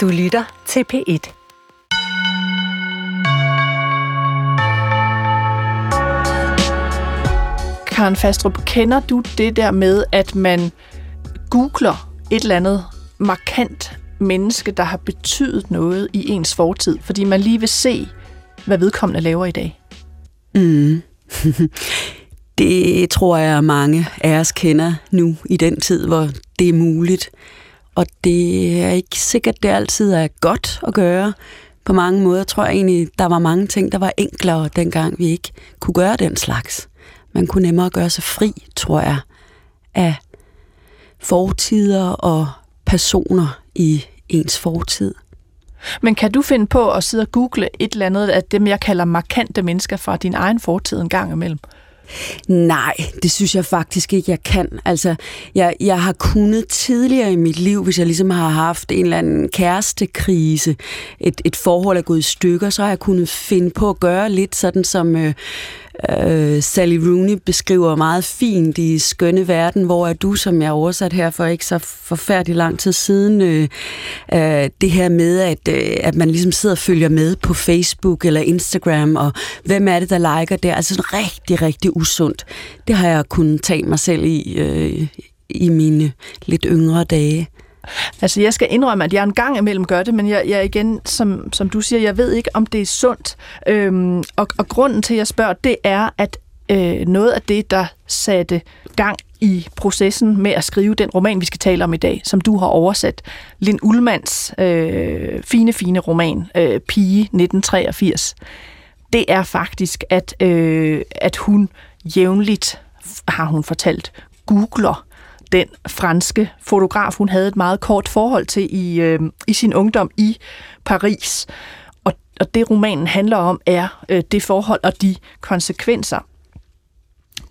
Du lytter til P1. Karen Fastrup, kender du det der med, at man googler et eller andet markant menneske, der har betydet noget i ens fortid, fordi man lige vil se, hvad vedkommende laver i dag? Mm. det tror jeg, mange af os kender nu i den tid, hvor det er muligt. Og det er ikke sikkert, det altid er godt at gøre. På mange måder tror jeg egentlig, der var mange ting, der var enklere dengang, vi ikke kunne gøre den slags. Man kunne nemmere gøre sig fri, tror jeg, af fortider og personer i ens fortid. Men kan du finde på at sidde og google et eller andet af dem, jeg kalder markante mennesker fra din egen fortid en gang imellem? Nej, det synes jeg faktisk ikke, jeg kan. Altså, jeg, jeg har kunnet tidligere i mit liv, hvis jeg ligesom har haft en eller anden kærestekrise, et, et forhold er gået i stykker, så har jeg kunnet finde på at gøre lidt sådan, som øh, øh, Sally Rooney beskriver meget fint i Skønne Verden, hvor er du, som jeg oversat her for ikke så forfærdelig lang tid siden, øh, øh, det her med, at, øh, at man ligesom sidder og følger med på Facebook eller Instagram, og hvem er det, der liker det? Altså sådan rigtig, rigtig usundt. Det har jeg kunnet tage mig selv i, øh, i mine lidt yngre dage. Altså, jeg skal indrømme, at jeg en gang imellem gør det, men jeg, jeg igen, som, som du siger, jeg ved ikke, om det er sundt. Øhm, og, og grunden til, at jeg spørger, det er, at øh, noget af det, der satte gang i processen med at skrive den roman, vi skal tale om i dag, som du har oversat, Lind Ullmanns øh, fine, fine roman, øh, Pige 1983, det er faktisk, at, øh, at hun jævnligt, har hun fortalt, googler den franske fotograf, hun havde et meget kort forhold til i, øh, i sin ungdom i Paris. Og, og det romanen handler om, er øh, det forhold og de konsekvenser,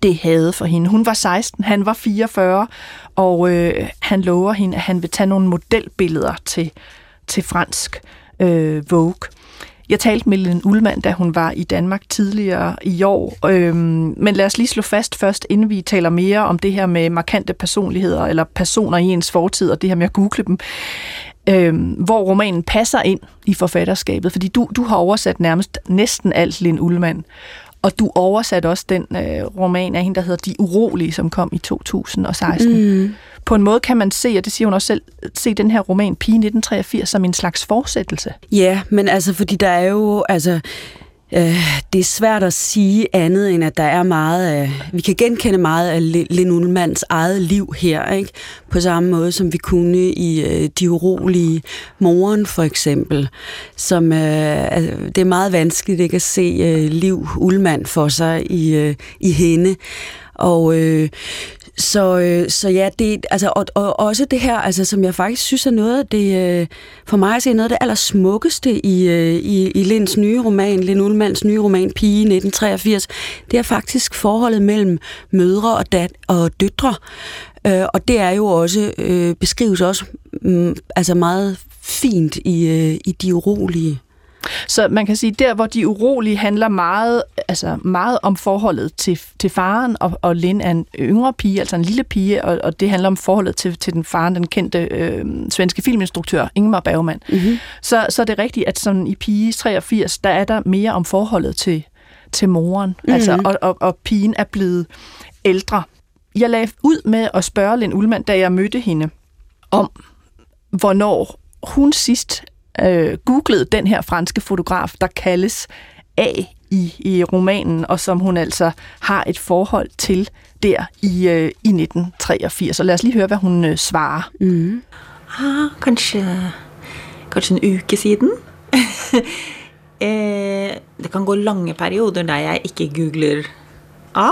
det havde for hende. Hun var 16, han var 44, og øh, han lover hende, at han vil tage nogle modelbilleder til, til fransk øh, Vogue. Jeg talte med Lene Ullmann, da hun var i Danmark tidligere i år. Øhm, men lad os lige slå fast først, inden vi taler mere om det her med markante personligheder eller personer i ens fortid, og det her med at google dem, øhm, hvor romanen passer ind i forfatterskabet. Fordi du, du har oversat nærmest næsten alt, Lene Ullmann. Og du oversatte også den øh, roman af hende, der hedder De Urolige, som kom i 2016. Mm. På en måde kan man se, og det siger hun også selv, se den her roman Pige 1983 som en slags fortsættelse. Ja, men altså, fordi der er jo, altså, Øh, det er svært at sige andet, end at der er meget af, vi kan genkende meget af Lin Ullmanns eget liv her, ikke? På samme måde, som vi kunne i øh, De urolige moren, for eksempel. Som, øh, altså, det er meget vanskeligt ikke at se øh, Liv Ullmann for sig i, øh, i hende. Og øh, så, øh, så ja, det, altså, og, og også det her, altså, som jeg faktisk synes er noget af det, øh, for mig at se noget af det allersmukkeste i, øh, i, i Linds nye roman, Lind Ullmanns nye roman, Pige 1983, det er faktisk forholdet mellem mødre og, dat, og døtre. Øh, og det er jo også, øh, beskrives også mm, altså meget fint i, øh, i De Urolige. Så man kan sige, der hvor de urolige handler meget, altså meget om forholdet til, til faren, og, og Lin er en yngre pige, altså en lille pige, og, og det handler om forholdet til, til den faren, den kendte øh, svenske filminstruktør, Ingmar Bergman. Mm-hmm. Så, så er det rigtigt, at sådan i Pige 83, der er der mere om forholdet til, til moren, mm-hmm. altså, og, og, og pigen er blevet ældre. Jeg lagde ud med at spørge Lind Ullmann, da jeg mødte hende, om hvornår hun sidst øh, googlede den her franske fotograf, der kaldes A i, i romanen, og som hun altså har et forhold til der i, øh, i 1983. Og lad os lige høre, hvad hun øh, svarer. Mm. Ah, kanskje, kanskje en uke siden. eh, det kan gå lange perioder der jeg ikke googler A,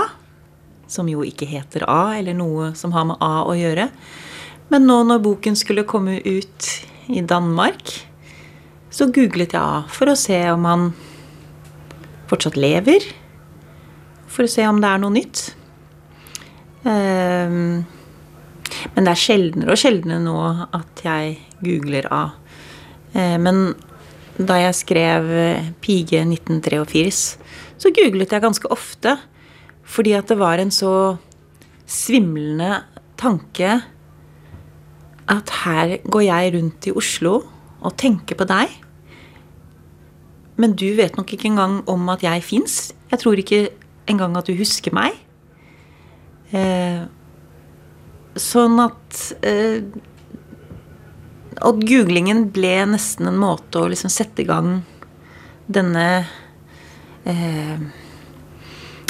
som jo ikke heter A, eller noe som har med A å gjøre. Men nå når boken skulle komme ut i Danmark, så googlet jeg for å se om han fortsatt lever. For å se om det er noe nytt. Um, men det er sjeldnere og sjeldnere nå at jeg googler A. Uh, men da jeg skrev 'Pige 1983', så googlet jeg ganske ofte. Fordi at det var en så svimlende tanke at her går jeg rundt i Oslo og tenker på deg. Men du vet nok ikke engang om at jeg fins. Jeg tror ikke engang at du husker meg. Eh, sånn at eh, At googlingen ble nesten en måte å liksom sette i gang denne eh,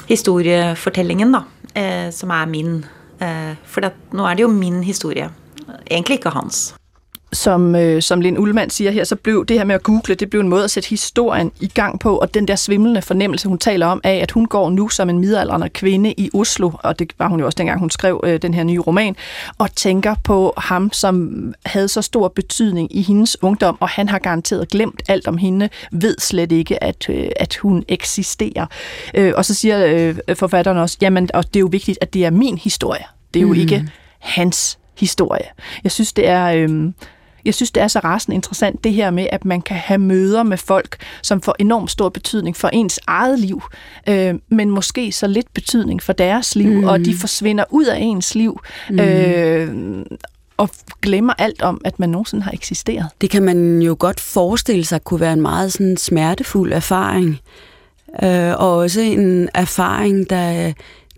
historiefortellingen, da. Eh, som er min. Eh, for nå er det jo min historie. Egentlig ikke hans som, øh, som Lind Ullmann siger her, så blev det her med at google, det blev en måde at sætte historien i gang på, og den der svimlende fornemmelse, hun taler om, af, at hun går nu som en midaldrende kvinde i Oslo, og det var hun jo også dengang, hun skrev øh, den her nye roman, og tænker på ham, som havde så stor betydning i hendes ungdom, og han har garanteret glemt alt om hende, ved slet ikke, at, øh, at hun eksisterer. Øh, og så siger øh, forfatteren også, jamen, og det er jo vigtigt, at det er min historie. Det er jo mm. ikke hans historie. Jeg synes, det er... Øh, jeg synes, det er så rasende interessant, det her med, at man kan have møder med folk, som får enormt stor betydning for ens eget liv, øh, men måske så lidt betydning for deres liv, mm. og de forsvinder ud af ens liv. Mm. Øh, og glemmer alt om, at man nogensinde har eksisteret. Det kan man jo godt forestille sig kunne være en meget sådan smertefuld erfaring. Øh, og også en erfaring, der,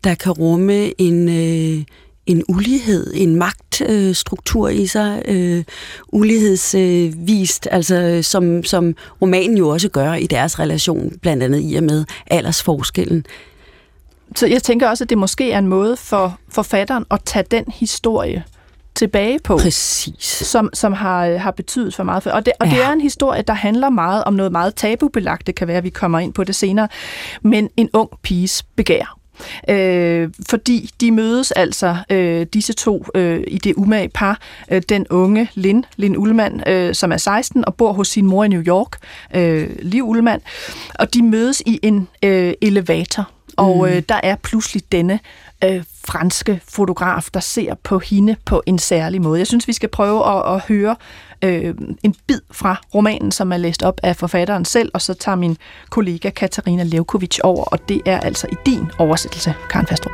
der kan rumme en, øh, en ulighed, en magtstruktur øh, i sig, øh, ulighedsvist, øh, altså som, som romanen jo også gør i deres relation, blandt andet i og med aldersforskellen. Så jeg tænker også, at det måske er en måde for forfatteren at tage den historie tilbage på. Præcis. Som, som har, øh, har betydet for meget. For. Og, det, og ja. det er en historie, der handler meget om noget meget tabubelagt. Det kan være, at vi kommer ind på det senere. Men en ung piges begær. Øh, fordi de mødes altså, øh, disse to, øh, i det umage par. Øh, den unge Lin, Lin Ullmann, øh, som er 16 og bor hos sin mor i New York, øh, Liv Ullmann. Og de mødes i en øh, elevator. Og mm. øh, der er pludselig denne øh, franske fotograf, der ser på hende på en særlig måde. Jeg synes, vi skal prøve at, at høre øh, en bid fra romanen, som er læst op af forfatteren selv, og så tager min kollega Katarina Levkovic over, og det er altså i din oversættelse, Karen Fastrup.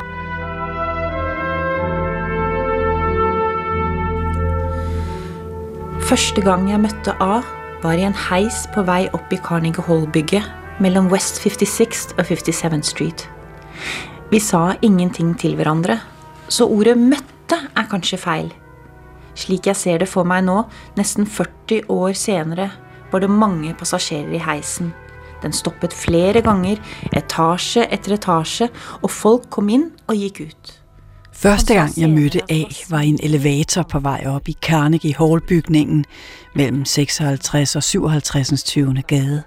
Første gang jeg mødte A, var i en heis på vej op i Carnegie Hall-bygget mellem West 56 og 57th Street. Vi sa ingenting til hverandre, så ordet møtte er kanskje feil – slik jeg ser det for meg nå, nesten 40 år senere, var det mange passasjerer i heisen. Den stoppet flere ganger, etasje etter etasje, og folk kom inn og gikk ut. Første gang jeg mødte A, var i en elevator på vej op i Carnegie Hall-bygningen mellem 56 og 57. 20. gade.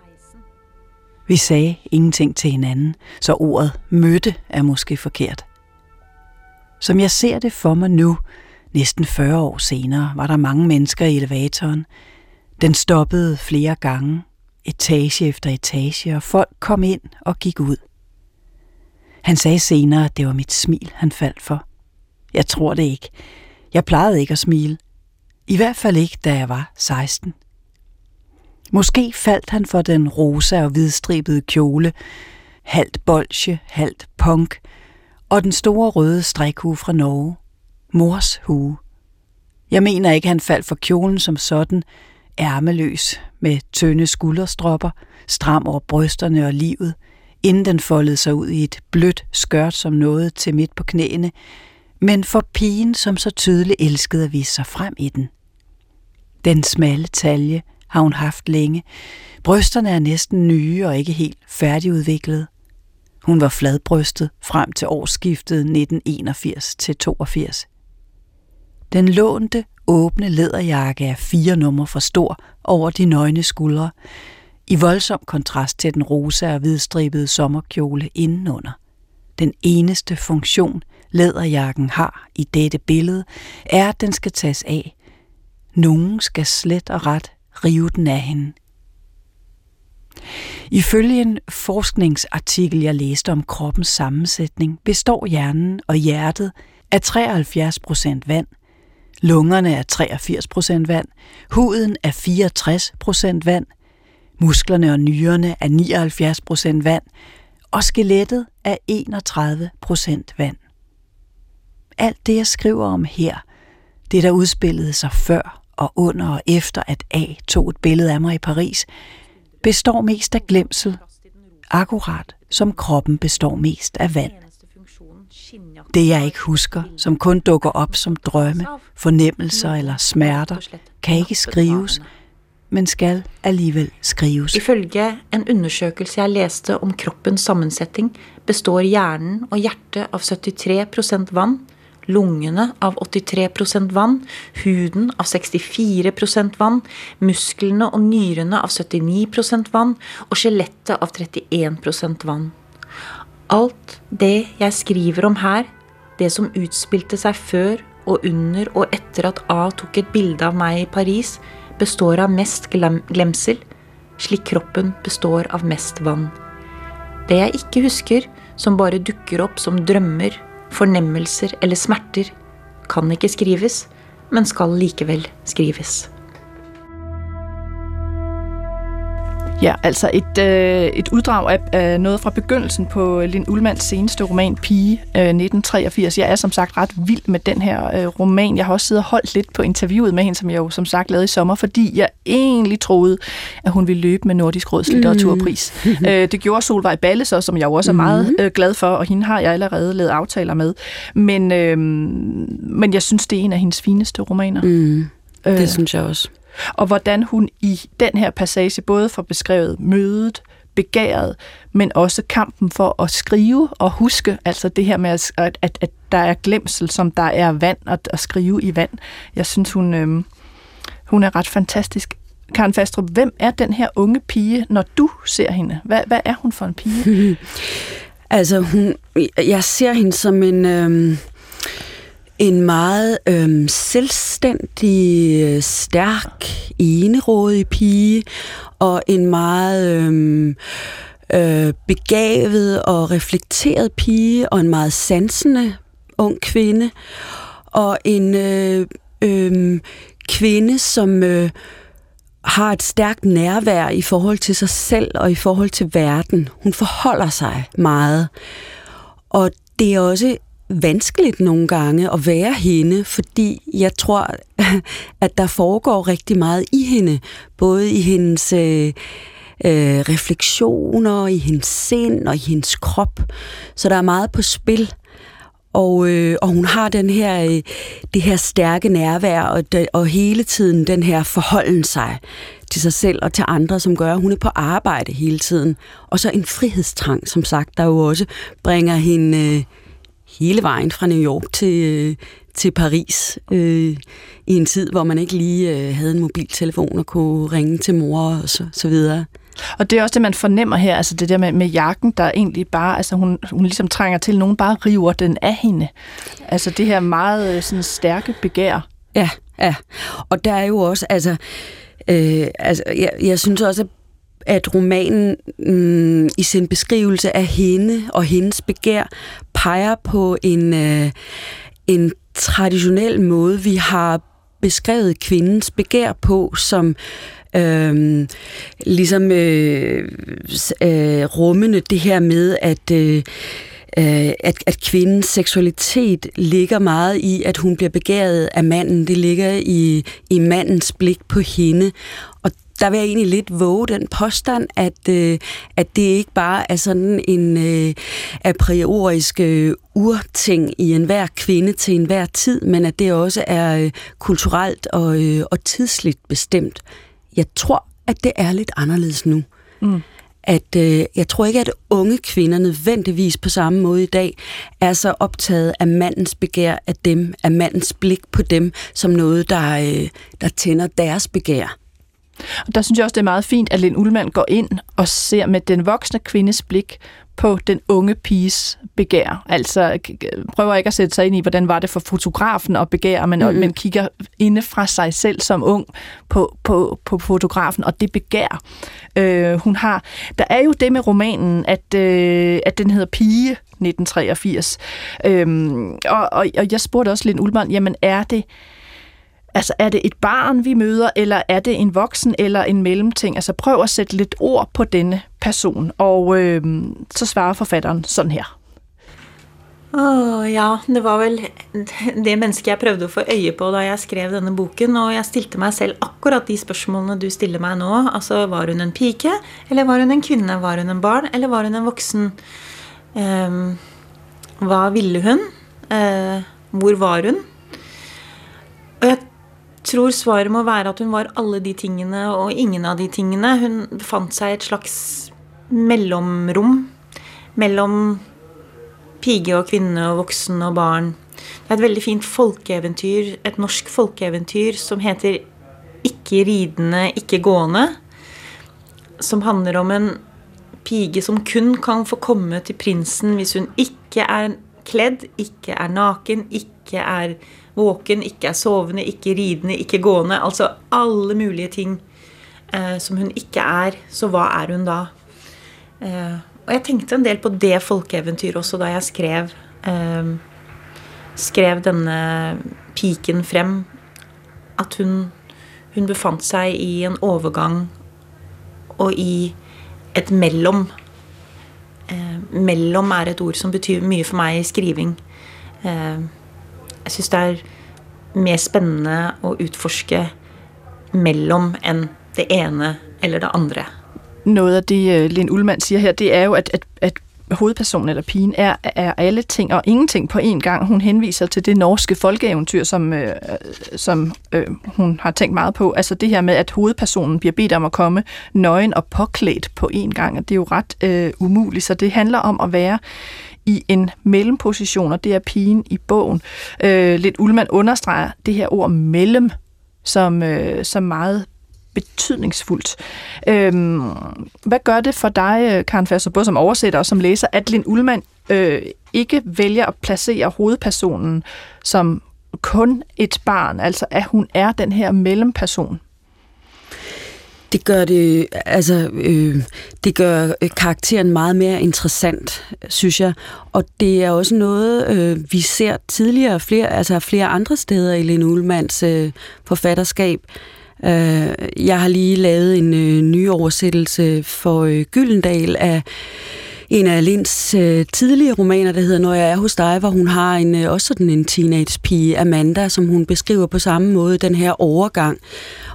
Vi sagde ingenting til hinanden, så ordet mødte er måske forkert. Som jeg ser det for mig nu, Næsten 40 år senere var der mange mennesker i elevatoren. Den stoppede flere gange, etage efter etage, og folk kom ind og gik ud. Han sagde senere, at det var mit smil, han faldt for. Jeg tror det ikke. Jeg plejede ikke at smile. I hvert fald ikke, da jeg var 16. Måske faldt han for den rosa og hvidstribede kjole, halvt bolsje, halvt punk, og den store røde strikhue fra Norge – mors hue. Jeg mener ikke, han faldt for kjolen som sådan, ærmeløs, med tynde skulderstropper, stram over brysterne og livet, inden den foldede sig ud i et blødt skørt, som noget til midt på knæene, men for pigen, som så tydeligt elskede at vise sig frem i den. Den smalle talje har hun haft længe. Brysterne er næsten nye og ikke helt færdigudviklede. Hun var fladbrystet frem til årsskiftet 1981-82. Den lånte, åbne læderjakke er fire numre for stor over de nøgne skuldre, i voldsom kontrast til den rosa og hvidstribede sommerkjole indenunder. Den eneste funktion, læderjakken har i dette billede, er, at den skal tages af. Nogen skal slet og ret rive den af hende. Ifølge en forskningsartikel, jeg læste om kroppens sammensætning, består hjernen og hjertet af 73 procent vand, Lungerne er 83 procent vand, huden er 64 procent vand, musklerne og nyrerne er 79 procent vand, og skelettet er 31 procent vand. Alt det, jeg skriver om her, det der udspillede sig før og under og efter at A tog et billede af mig i Paris, består mest af glemsel, akkurat som kroppen består mest af vand. Det jeg ikke husker, som kun dukker op som drømme, fornemmelser eller smerter, kan ikke skrives, men skal alligevel skrives. Ifølge en undersøgelse jeg læste om kroppens sammensætning, består hjernen og hjertet av 73% vand, lungene av 83% huden av 64% musklene og nyrene av 79% og skjelettet av 31% Alt det jeg skriver om her, det som utspilte seg før og under og etter at A tok et bilde av meg i Paris, består av mest glem glemsel, slik kroppen består av mest vann. Det jeg ikke husker, som bare dukker opp som drømmer, fornemmelser eller smerter, kan ikke skrives, men skal likevel skrives. Ja, altså et, øh, et uddrag af, af noget fra begyndelsen på Lin Ullmanns seneste roman Pige øh, 1983. Jeg er som sagt ret vild med den her øh, roman. Jeg har også siddet og holdt lidt på interviewet med hende, som jeg jo som sagt lavede i sommer, fordi jeg egentlig troede, at hun ville løbe med Nordisk Råds litteraturpris. Mm. øh, det gjorde Solvej Balle så, som jeg jo også er meget mm. øh, glad for, og hende har jeg allerede lavet aftaler med. Men, øh, men jeg synes, det er en af hendes fineste romaner. Mm. Det øh. synes jeg også og hvordan hun i den her passage både får beskrevet mødet, begæret, men også kampen for at skrive og huske, altså det her med, at, at, at der er glemsel, som der er vand, at, at skrive i vand. Jeg synes, hun, øh, hun er ret fantastisk. Karen Fastrup, hvem er den her unge pige, når du ser hende? Hvad, hvad er hun for en pige? altså, hun, jeg ser hende som en... Øh en meget øhm, selvstændig, øh, stærk, enerådig pige, og en meget øhm, øh, begavet og reflekteret pige, og en meget sansende ung kvinde, og en øh, øh, kvinde, som øh, har et stærkt nærvær i forhold til sig selv og i forhold til verden. Hun forholder sig meget. Og det er også vanskeligt nogle gange at være hende, fordi jeg tror, at der foregår rigtig meget i hende, både i hendes øh, øh, refleksioner, i hendes sind og i hendes krop. Så der er meget på spil. Og, øh, og hun har den her, øh, det her stærke nærvær, og, og hele tiden den her forholden sig til sig selv og til andre, som gør, at hun er på arbejde hele tiden. Og så en frihedstrang, som sagt, der jo også bringer hende... Øh, hele vejen fra New York til, øh, til Paris øh, i en tid, hvor man ikke lige øh, havde en mobiltelefon og kunne ringe til mor og så, så videre. Og det er også det, man fornemmer her, altså det der med, med jakken, der egentlig bare, altså hun, hun ligesom trænger til, nogen bare river den af hende. Altså det her meget øh, sådan stærke begær. Ja, ja. Og der er jo også, altså, øh, altså jeg, jeg synes også, at at romanen mm, i sin beskrivelse af hende og hendes begær peger på en, øh, en traditionel måde, vi har beskrevet kvindens begær på, som øhm, ligesom øh, øh, rummende det her med, at øh, øh, at, at kvindens seksualitet ligger meget i, at hun bliver begæret af manden. Det ligger i, i mandens blik på hende. Og der vil jeg egentlig lidt våge den påstand, at, øh, at det ikke bare er sådan en øh, a priorisk øh, urting i enhver kvinde til enhver tid, men at det også er øh, kulturelt og, øh, og tidsligt bestemt. Jeg tror, at det er lidt anderledes nu. Mm at øh, jeg tror ikke, at unge kvinder nødvendigvis på samme måde i dag er så optaget af mandens begær af dem, af mandens blik på dem, som noget, der, øh, der tænder deres begær. Og der synes jeg også, det er meget fint, at Lind Ullmann går ind og ser med den voksne kvindes blik på den unge piges begær. Altså prøver ikke at sætte sig ind i, hvordan var det for fotografen at begære, men, mm-hmm. men kigger inde fra sig selv som ung på, på, på fotografen, og det begær, øh, hun har. Der er jo det med romanen, at, øh, at den hedder Pige 1983. Øhm, og, og, og jeg spurgte også Lind Ullmann, jamen er det Altså, er det et barn, vi møder, eller er det en voksen eller en mellemting? Altså, prøv at sætte lidt ord på denne person. Og øh, så svarer forfatteren sådan her. Åh, ja, det var vel det mennesket jeg prøvde å få øye på da jeg skrev denne boken. Og jeg stilte meg selv akkurat de spørsmålene du stiller meg nå. Altså, var hun en pike, eller var hun en kvinne? Var hun en barn, eller var hun en voksen? Um, hva ville hun? Uh, hvor var hun? Og jeg tror svaret må være at hun var alle de tingene og ingen av de tingene. Hun befant seg i et slags mellomrom mellom pige og kvinne og voksen og barn. Det er et veldig fint folkeeventyr, et norsk folkeeventyr som heter Ikke ridende, ikke gående. Som handler om en pige som kun kan få komme til prinsen hvis hun ikke er kledd, ikke er naken, ikke er våken, ikke er sovende, ikke ridende, ikke gående. Altså alle mulige ting eh, som hun ikke er. Så hva er hun da? Eh, og jeg tenkte en del på det folkeeventyret også da jeg skrev, eh, skrev denne piken frem. At hun, hun befant seg i en overgang og i et mellom. Eh, mellom er et ord som betyr mye for meg i skriving. Eh, jeg syns det er mer spennende å utforske mellom enn det ene eller det andre noget af det, øh, uh, Lind Ullmann siger her, det er jo, at, at, at hovedpersonen eller pigen er, er alle ting og ingenting på én gang. Hun henviser til det norske folkeeventyr, som, øh, som øh, hun har tænkt meget på. Altså det her med, at hovedpersonen bliver bedt om at komme nøgen og påklædt på én gang, og det er jo ret øh, umuligt. Så det handler om at være i en mellemposition, og det er pigen i bogen. Øh, lidt Ullmann understreger det her ord mellem, som, øh, som meget betydningsfuldt. Øhm, hvad gør det for dig, øh, Karen Fasser, både som oversætter og som læser, at Lind Ullmann øh, ikke vælger at placere hovedpersonen som kun et barn, altså at hun er den her mellemperson? Det gør det, altså, øh, det gør øh, karakteren meget mere interessant, synes jeg. Og det er også noget, øh, vi ser tidligere flere, altså flere andre steder i Lene Ullmanns øh, forfatterskab. Øh, jeg har lige lavet en øh, ny oversættelse for øh, Gyldendal af en af Linds øh, tidlige romaner, der hedder Når jeg er hos dig, hvor hun har en, øh, også sådan en teenage-pige, Amanda, som hun beskriver på samme måde, den her overgang.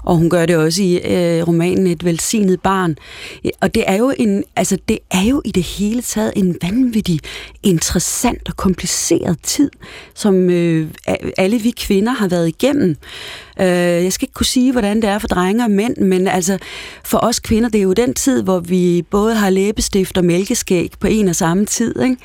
Og hun gør det også i øh, romanen Et velsignet barn. Og det er jo en, altså det er jo i det hele taget en vanvittig interessant og kompliceret tid, som øh, alle vi kvinder har været igennem. Øh, jeg skal ikke kunne sige, hvordan det er for drenge og mænd, men altså for os kvinder, det er jo den tid, hvor vi både har læbestift og mælkeskæg på en og samme tid, ikke?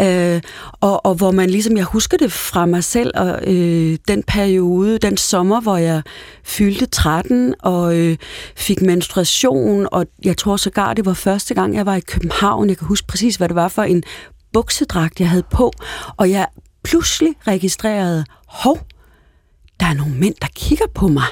Øh, og, og hvor man ligesom, jeg husker det fra mig selv, og øh, den periode, den sommer, hvor jeg fyldte 13 og øh, fik menstruation, og jeg tror sågar, det var første gang, jeg var i København. Jeg kan huske præcis, hvad det var for en buksedragt, jeg havde på, og jeg pludselig registrerede, hov, der er nogle mænd, der kigger på mig.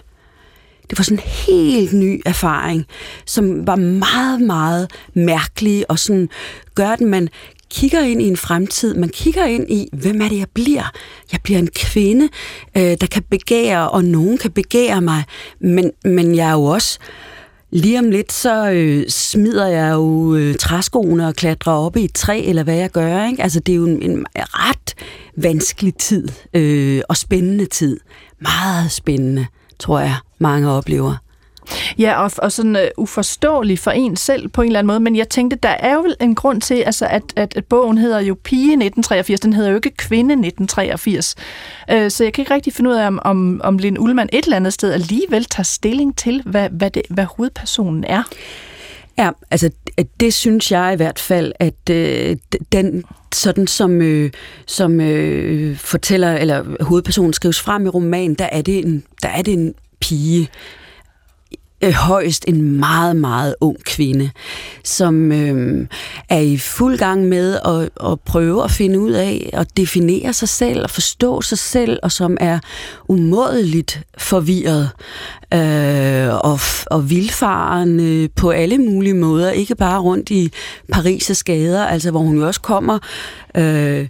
Det var sådan en helt ny erfaring, som var meget, meget mærkelig, og sådan gør, at man kigger ind i en fremtid, man kigger ind i, hvem er det, jeg bliver? Jeg bliver en kvinde, øh, der kan begære, og nogen kan begære mig, men, men jeg er jo også... Lige om lidt, så øh, smider jeg jo øh, træskoene og klatrer op i et træ, eller hvad jeg gør. Ikke? Altså, det er jo en, en ret vanskelig tid, øh, og spændende tid. Meget spændende, tror jeg, mange oplever. Ja, og, og sådan øh, uh, uforståelig for en selv på en eller anden måde, men jeg tænkte, der er jo en grund til, altså, at, at, at bogen hedder jo Pige 1983, den hedder jo ikke Kvinde 1983. Uh, øh, så jeg kan ikke rigtig finde ud af, om, om, om Lene Ullmann et eller andet sted alligevel tager stilling til, hvad, hvad, det, hvad hovedpersonen er. Ja, altså det synes jeg i hvert fald, at øh, den sådan som, øh, som øh, fortæller, eller hovedpersonen skrives frem i romanen, der er det en, der er det en pige, øh, højst en meget, meget ung kvinde, som øh, er i fuld gang med at, at prøve at finde ud af at definere sig selv og forstå sig selv, og som er umådeligt forvirret øh, og, og vildfaren øh, på alle mulige måder, ikke bare rundt i Paris' gader, altså hvor hun jo også kommer øh,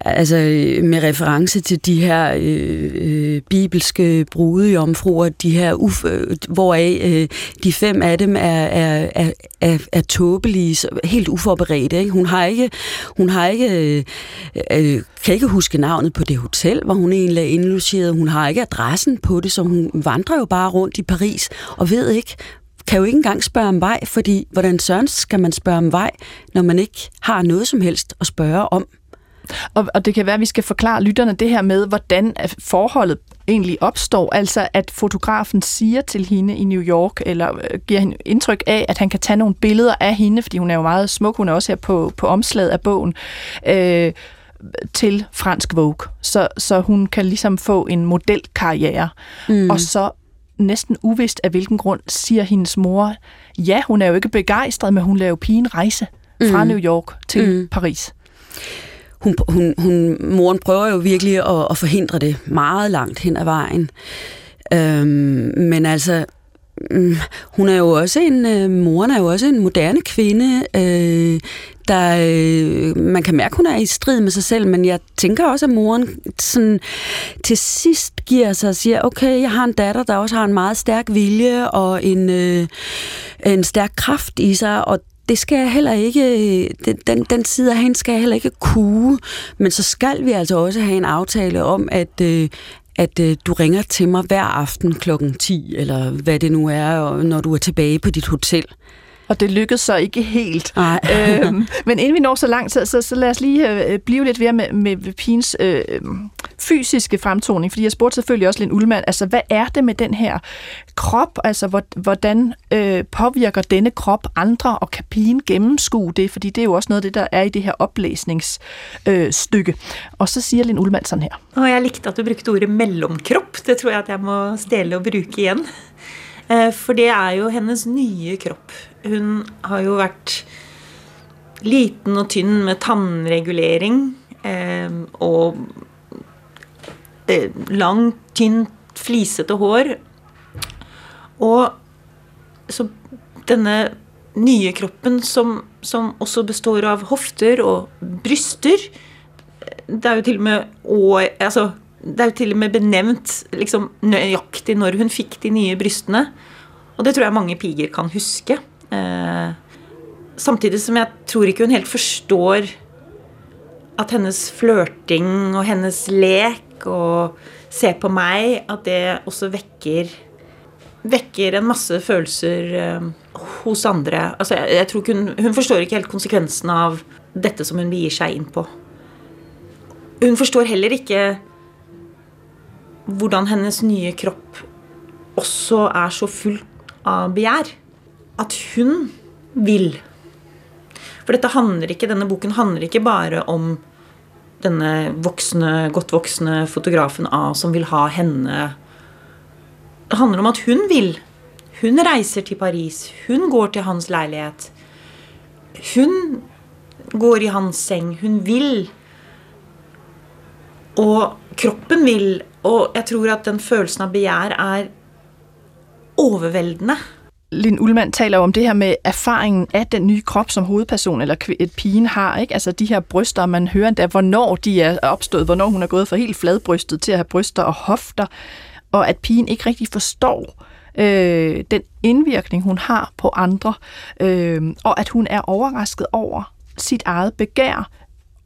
altså øh, med reference til de her øh, øh, bibelske brudejomfruer, de her uf, øh, hvoraf øh, de fem af dem er, er, er, er, er tåbelige, helt uforberedte. Ikke? Hun har ikke, hun har ikke øh, øh, kan ikke huske navnet på det hotel, hvor hun egentlig er indlogeret. Hun har ikke adressen på det, så hun vandrer jo bare rundt i Paris og ved ikke, kan jo ikke engang spørge om vej, fordi hvordan søren skal man spørge om vej, når man ikke har noget som helst at spørge om? Og, og det kan være, at vi skal forklare lytterne det her med, hvordan forholdet egentlig opstår. Altså, at fotografen siger til hende i New York, eller øh, giver hende indtryk af, at han kan tage nogle billeder af hende, fordi hun er jo meget smuk. Hun er også her på, på omslaget af bogen. Øh, til fransk Vogue, så, så hun kan ligesom få en modelkarriere. Mm. Og så næsten uvist af hvilken grund, siger hendes mor, ja, hun er jo ikke begejstret, men hun laver pigen rejse fra mm. New York til mm. Paris. Hun, hun, hun, moren prøver jo virkelig at, at forhindre det meget langt hen ad vejen. Øhm, men altså, mm, hun er jo også en, øh, moren er jo også en moderne kvinde, øh, der, øh, man kan mærke, hun er i strid med sig selv, men jeg tænker også, at moren sådan, til sidst giver sig og siger, okay, jeg har en datter, der også har en meget stærk vilje og en, øh, en stærk kraft i sig, og det skal jeg heller ikke, den, den side af hende skal jeg heller ikke kue, men så skal vi altså også have en aftale om, at, øh, at øh, du ringer til mig hver aften klokken 10, eller hvad det nu er, når du er tilbage på dit hotel. Og det lykkedes så ikke helt. øhm, men inden vi når så langt, så, så, så lad os lige øh, blive lidt ved med, med Pins øh, fysiske fremtoning, fordi jeg spurgte selvfølgelig også Lind Ullmann, altså hvad er det med den her krop, altså hvordan øh, påvirker denne krop andre, og kan pigen gennemskue det, fordi det er jo også noget af det, der er i det her oplæsningsstykke. Øh, og så siger Lind Ullmann sådan her. Og jeg likte, at du brugte ordet mellomkrop. Det tror jeg, at jeg må stjæle og bruge igen. Eh, for det er jo hennes nye kropp. Hun har jo vært liten og tynn med tannregulering eh, og eh, langt, tynt, flisete hår. Og så denne nye kroppen som, som, også består av hofter og bryster eh, Det er jo til og med år, altså, det er jo til og med benevnt liksom, nøyaktig når hun fikk de nye brystene. Og det tror jeg mange piger kan huske. Eh, samtidig som jeg tror ikke hun helt forstår at hennes flørting og hennes lek og se på meg, at det også vekker vekker en masse følelser eh, hos andre. Altså, jeg, jeg tror hun, hun forstår ikke helt konsekvensen av dette som hun begir seg inn på. Hun forstår heller ikke hvordan hennes nye kropp også er så full av begjær. At hun vil. For dette handler ikke, denne boken handler ikke bare om denne voksne, godt voksne fotografen A som vil ha henne Det handler om at hun vil. Hun reiser til Paris. Hun går til hans leilighet. Hun går i hans seng. Hun vil. Og kroppen vil. Og jeg tror at den følelsen av begær er overvældende. Lin Ullmann taler jo om det her med erfaringen af den nye krop, som hovedperson eller et pigen har. Ikke? Altså de her bryster, man hører endda, hvornår de er opstået, hvornår hun er gået fra helt fladbrystet til at have bryster og hofter, og at pigen ikke rigtig forstår øh, den indvirkning, hun har på andre, øh, og at hun er overrasket over sit eget begær,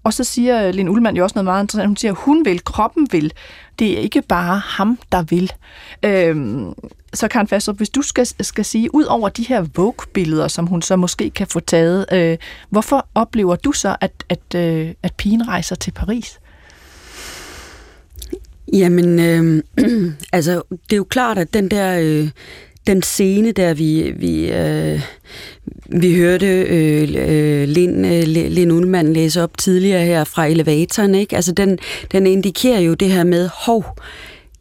og så siger Lin Ullmann jo også noget meget interessant. Hun siger, hun vil, kroppen vil. Det er ikke bare ham, der vil. Øhm, så Karen Fastrup, hvis du skal, skal sige, ud over de her Vogue-billeder, som hun så måske kan få taget, øh, hvorfor oplever du så, at, at, øh, at pigen rejser til Paris? Jamen, øh, altså, det er jo klart, at den der... Øh, den scene, der vi, vi, øh, vi hørte øh, øh, Lind, øh, Lind Ullmann læse op tidligere her fra elevatoren, ikke? Altså den, den indikerer jo det her med, hov,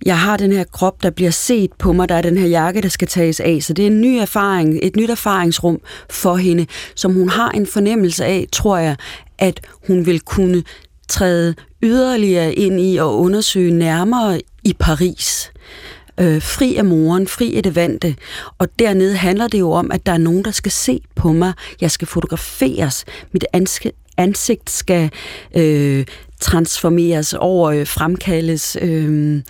jeg har den her krop, der bliver set på mig, der er den her jakke, der skal tages af. Så det er en ny erfaring, et nyt erfaringsrum for hende, som hun har en fornemmelse af, tror jeg, at hun vil kunne træde yderligere ind i og undersøge nærmere i Paris øh, fri af moren, fri af det vante. Og dernede handler det jo om, at der er nogen, der skal se på mig. Jeg skal fotograferes. Mit ansigt skal øh, transformeres over, øh, fremkaldes. Øh,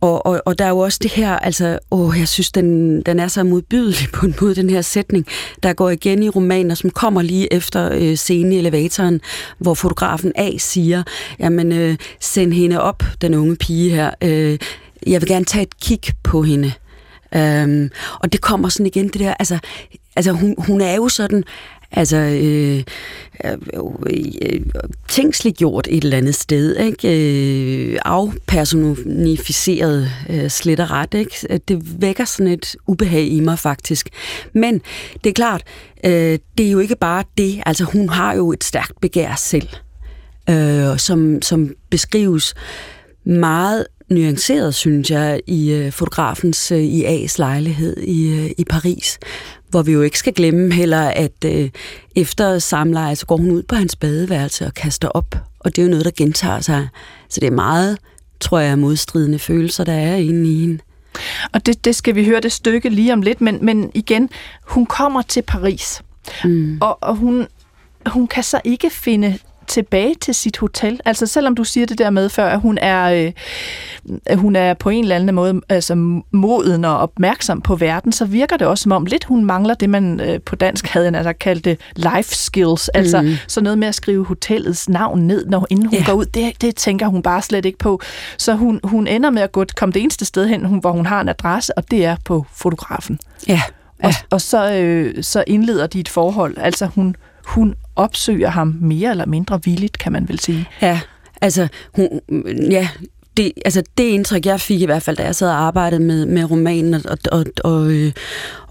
og, og, og der er jo også det her, altså, åh, jeg synes, den, den er så modbydelig på en måde, den her sætning, der går igen i romanen, som kommer lige efter øh, scenen i elevatoren, hvor fotografen A siger, jamen, øh, send hende op, den unge pige her. Øh, jeg vil gerne tage et kig på hende. Øhm, og det kommer sådan igen, det der, altså, altså hun, hun er jo sådan, altså øh, øh, øh tingsliggjort et eller andet sted, ikke? Øh, afpersonificeret øh, slet og ret, ikke? Det vækker sådan et ubehag i mig faktisk. Men det er klart, øh, det er jo ikke bare det, altså hun har jo et stærkt begær selv, øh, som, som beskrives meget nuanceret, synes jeg, i øh, fotografens øh, i A's lejlighed i, øh, i Paris, hvor vi jo ikke skal glemme heller, at øh, efter samleje, så går hun ud på hans badeværelse og kaster op, og det er jo noget, der gentager sig. Så det er meget, tror jeg, modstridende følelser, der er inde i hende. Og det, det skal vi høre det stykke lige om lidt, men, men igen, hun kommer til Paris, mm. og, og hun, hun kan så ikke finde tilbage til sit hotel. Altså selvom du siger det der med før, at hun er, øh, at hun er på en eller anden måde altså, moden og opmærksom på verden, så virker det også som om lidt hun mangler det, man øh, på dansk havde altså, kaldt det life skills. Altså mm. så noget med at skrive hotellets navn ned, når, inden hun ja. går ud. Det, det tænker hun bare slet ikke på. Så hun, hun ender med at gå, komme det eneste sted hen, hvor hun har en adresse, og det er på fotografen. Ja. Ja. Og, og så, øh, så indleder de et forhold. Altså hun, hun opsøger ham mere eller mindre villigt, kan man vel sige. Ja, altså, hun, ja, det, altså det indtryk, jeg fik i hvert fald, da jeg sad og arbejdede med, med romanen, og, og, og, øh,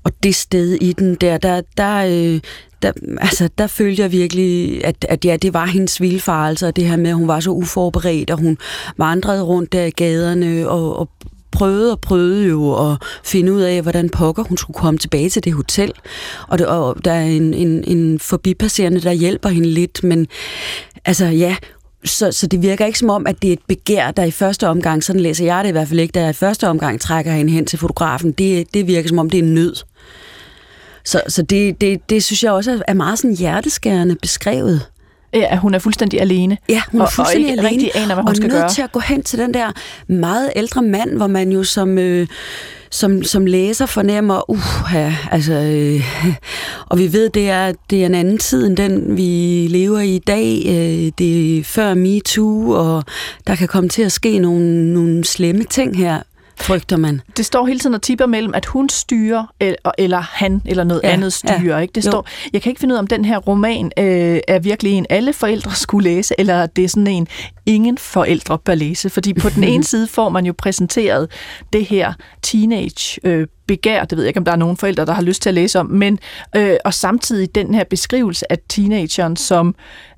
og det sted i den der, der, der, øh, der, altså, der følte jeg virkelig, at, at ja, det var hendes vildfarelse, og det her med, at hun var så uforberedt, og hun vandrede rundt der i gaderne, og, og prøvede og prøvede jo at finde ud af, hvordan pokker hun skulle komme tilbage til det hotel. Og, det, og der er en, en, en forbipasserende, der hjælper hende lidt, men altså ja, så, så det virker ikke som om, at det er et begær, der i første omgang, sådan læser jeg det i hvert fald ikke, der i første omgang trækker hende hen til fotografen. Det, det virker som om, det er en nød. Så, så det, det, det synes jeg også er meget sådan hjerteskærende beskrevet. Ja, hun er fuldstændig alene. Ja, hun er og, fuldstændig og ikke alene. rigtig aner, hvad hun og skal nødt gøre. til at gå hen til den der meget ældre mand, hvor man jo som... Øh, som, som læser fornemmer, uh, ja, altså, øh, og vi ved, det er, det er en anden tid end den, vi lever i i dag. Øh, det er før MeToo, og der kan komme til at ske nogle, nogle slemme ting her frygter man. Det står hele tiden og tipper mellem, at hun styrer, eller, eller han, eller noget ja, andet styrer. Ja, ikke? Det står, jeg kan ikke finde ud af, om den her roman øh, er virkelig en, alle forældre skulle læse, eller det er sådan en, ingen forældre bør læse. Fordi på den ene side får man jo præsenteret det her teenage øh, begær, det ved jeg ikke, om der er nogen forældre, der har lyst til at læse om, men øh, og samtidig den her beskrivelse af teenageren som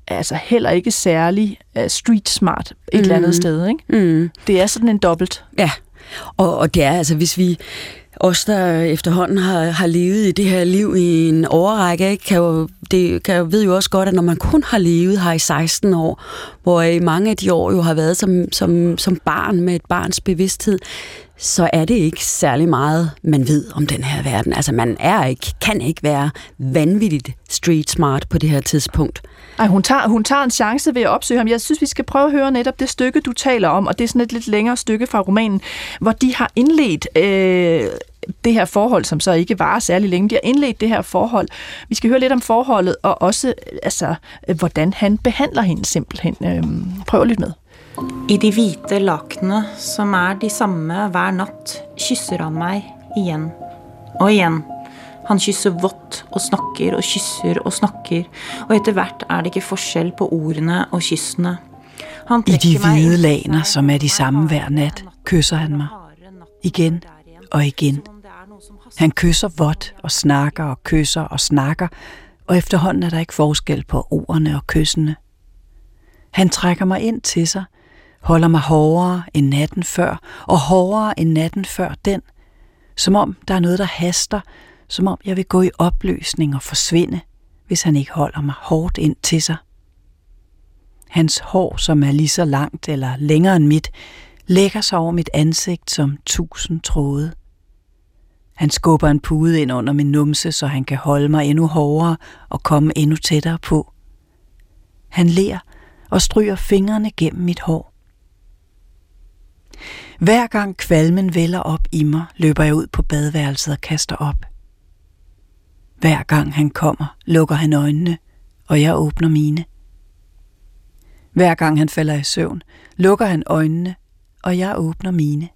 altså heller ikke særlig uh, street smart et mm. eller andet sted. Ikke? Mm. Det er sådan en dobbelt. Ja, og, og det er altså, hvis vi os, der efterhånden har, har levet i det her liv i en overrække, ikke, kan jo, det kan jo, ved jo også godt, at når man kun har levet her i 16 år, hvor i mange af de år jo har været som, som, som barn med et barns bevidsthed, så er det ikke særlig meget, man ved om den her verden. Altså man er ikke, kan ikke være vanvittigt street smart på det her tidspunkt. Ej, hun tager, hun tager en chance ved at opsøge ham. Jeg synes, vi skal prøve at høre netop det stykke, du taler om, og det er sådan et lidt længere stykke fra romanen, hvor de har indledt øh, det her forhold, som så ikke varer særlig længe. De har indledt det her forhold. Vi skal høre lidt om forholdet, og også øh, altså, øh, hvordan han behandler hende simpelthen. Øh, prøv at lytte med. I de hvite lakene, som er de samme hver nat, kysser han mig igen og igen. Han kysser vått og snakker og kysser og snakker, og etter hvert er det ikke forskjell på ordene og kyssene. I de hvide laner, som er de samme hver nat, kysser han mig. Igen og igen. Han kysser vådt og snakker og kysser og snakker, og efterhånden er der ikke forskel på ordene og kyssene. Han trækker mig ind til sig, holder mig hårdere end natten før, og hårdere end natten før den, som om der er noget, der haster, som om jeg vil gå i opløsning og forsvinde, hvis han ikke holder mig hårdt ind til sig. Hans hår, som er lige så langt eller længere end mit, lægger sig over mit ansigt som tusind tråde. Han skubber en pude ind under min numse, så han kan holde mig endnu hårdere og komme endnu tættere på. Han ler og stryger fingrene gennem mit hår. Hver gang kvalmen vælger op i mig, løber jeg ud på badeværelset og kaster op. Hver gang han kommer, lukker han øjnene, og jeg åbner mine. Hver gang han falder i søvn, lukker han øjnene, og jeg åbner mine.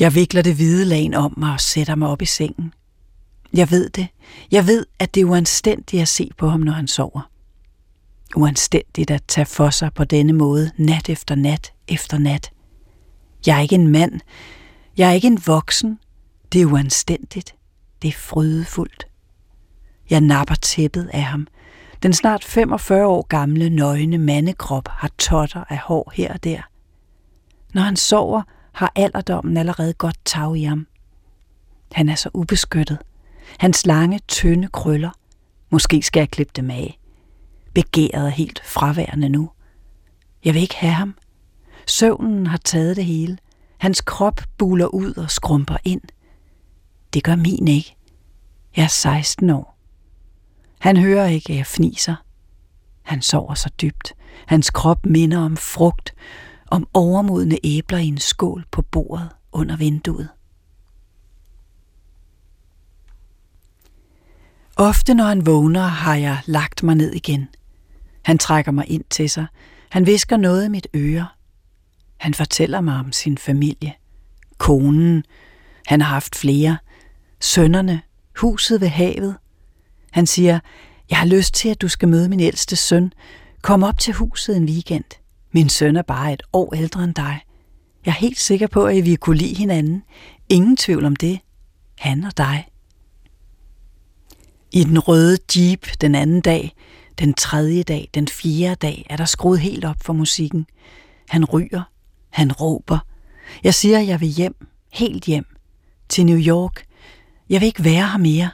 Jeg vikler det hvide lagen om mig og sætter mig op i sengen. Jeg ved det. Jeg ved, at det er uanstændigt at se på ham, når han sover. Uanstændigt at tage for sig på denne måde, nat efter nat efter nat. Jeg er ikke en mand. Jeg er ikke en voksen. Det er uanstændigt. Det er frydefuldt. Jeg napper tæppet af ham. Den snart 45 år gamle, nøgne mandekrop har totter af hår her og der. Når han sover, har alderdommen allerede godt tag i ham. Han er så ubeskyttet. Hans lange, tynde krøller. Måske skal jeg klippe dem af. Begæret er helt fraværende nu. Jeg vil ikke have ham. Søvnen har taget det hele. Hans krop buler ud og skrumper ind. Det gør min ikke. Jeg er 16 år. Han hører ikke, at jeg fniser. Han sover så dybt. Hans krop minder om frugt, om overmodne æbler i en skål på bordet under vinduet. Ofte når han vågner, har jeg lagt mig ned igen. Han trækker mig ind til sig. Han visker noget i mit øre. Han fortæller mig om sin familie. Konen. Han har haft flere. Sønnerne. Huset ved havet. Han siger, jeg har lyst til, at du skal møde min ældste søn. Kom op til huset en weekend. Min søn er bare et år ældre end dig. Jeg er helt sikker på, at vi kunne lide hinanden. Ingen tvivl om det. Han og dig. I den røde jeep den anden dag, den tredje dag, den fjerde dag, er der skruet helt op for musikken. Han ryger. Han råber. Jeg siger, at jeg vil hjem. Helt hjem. Til New York. Jeg vil ikke være her mere.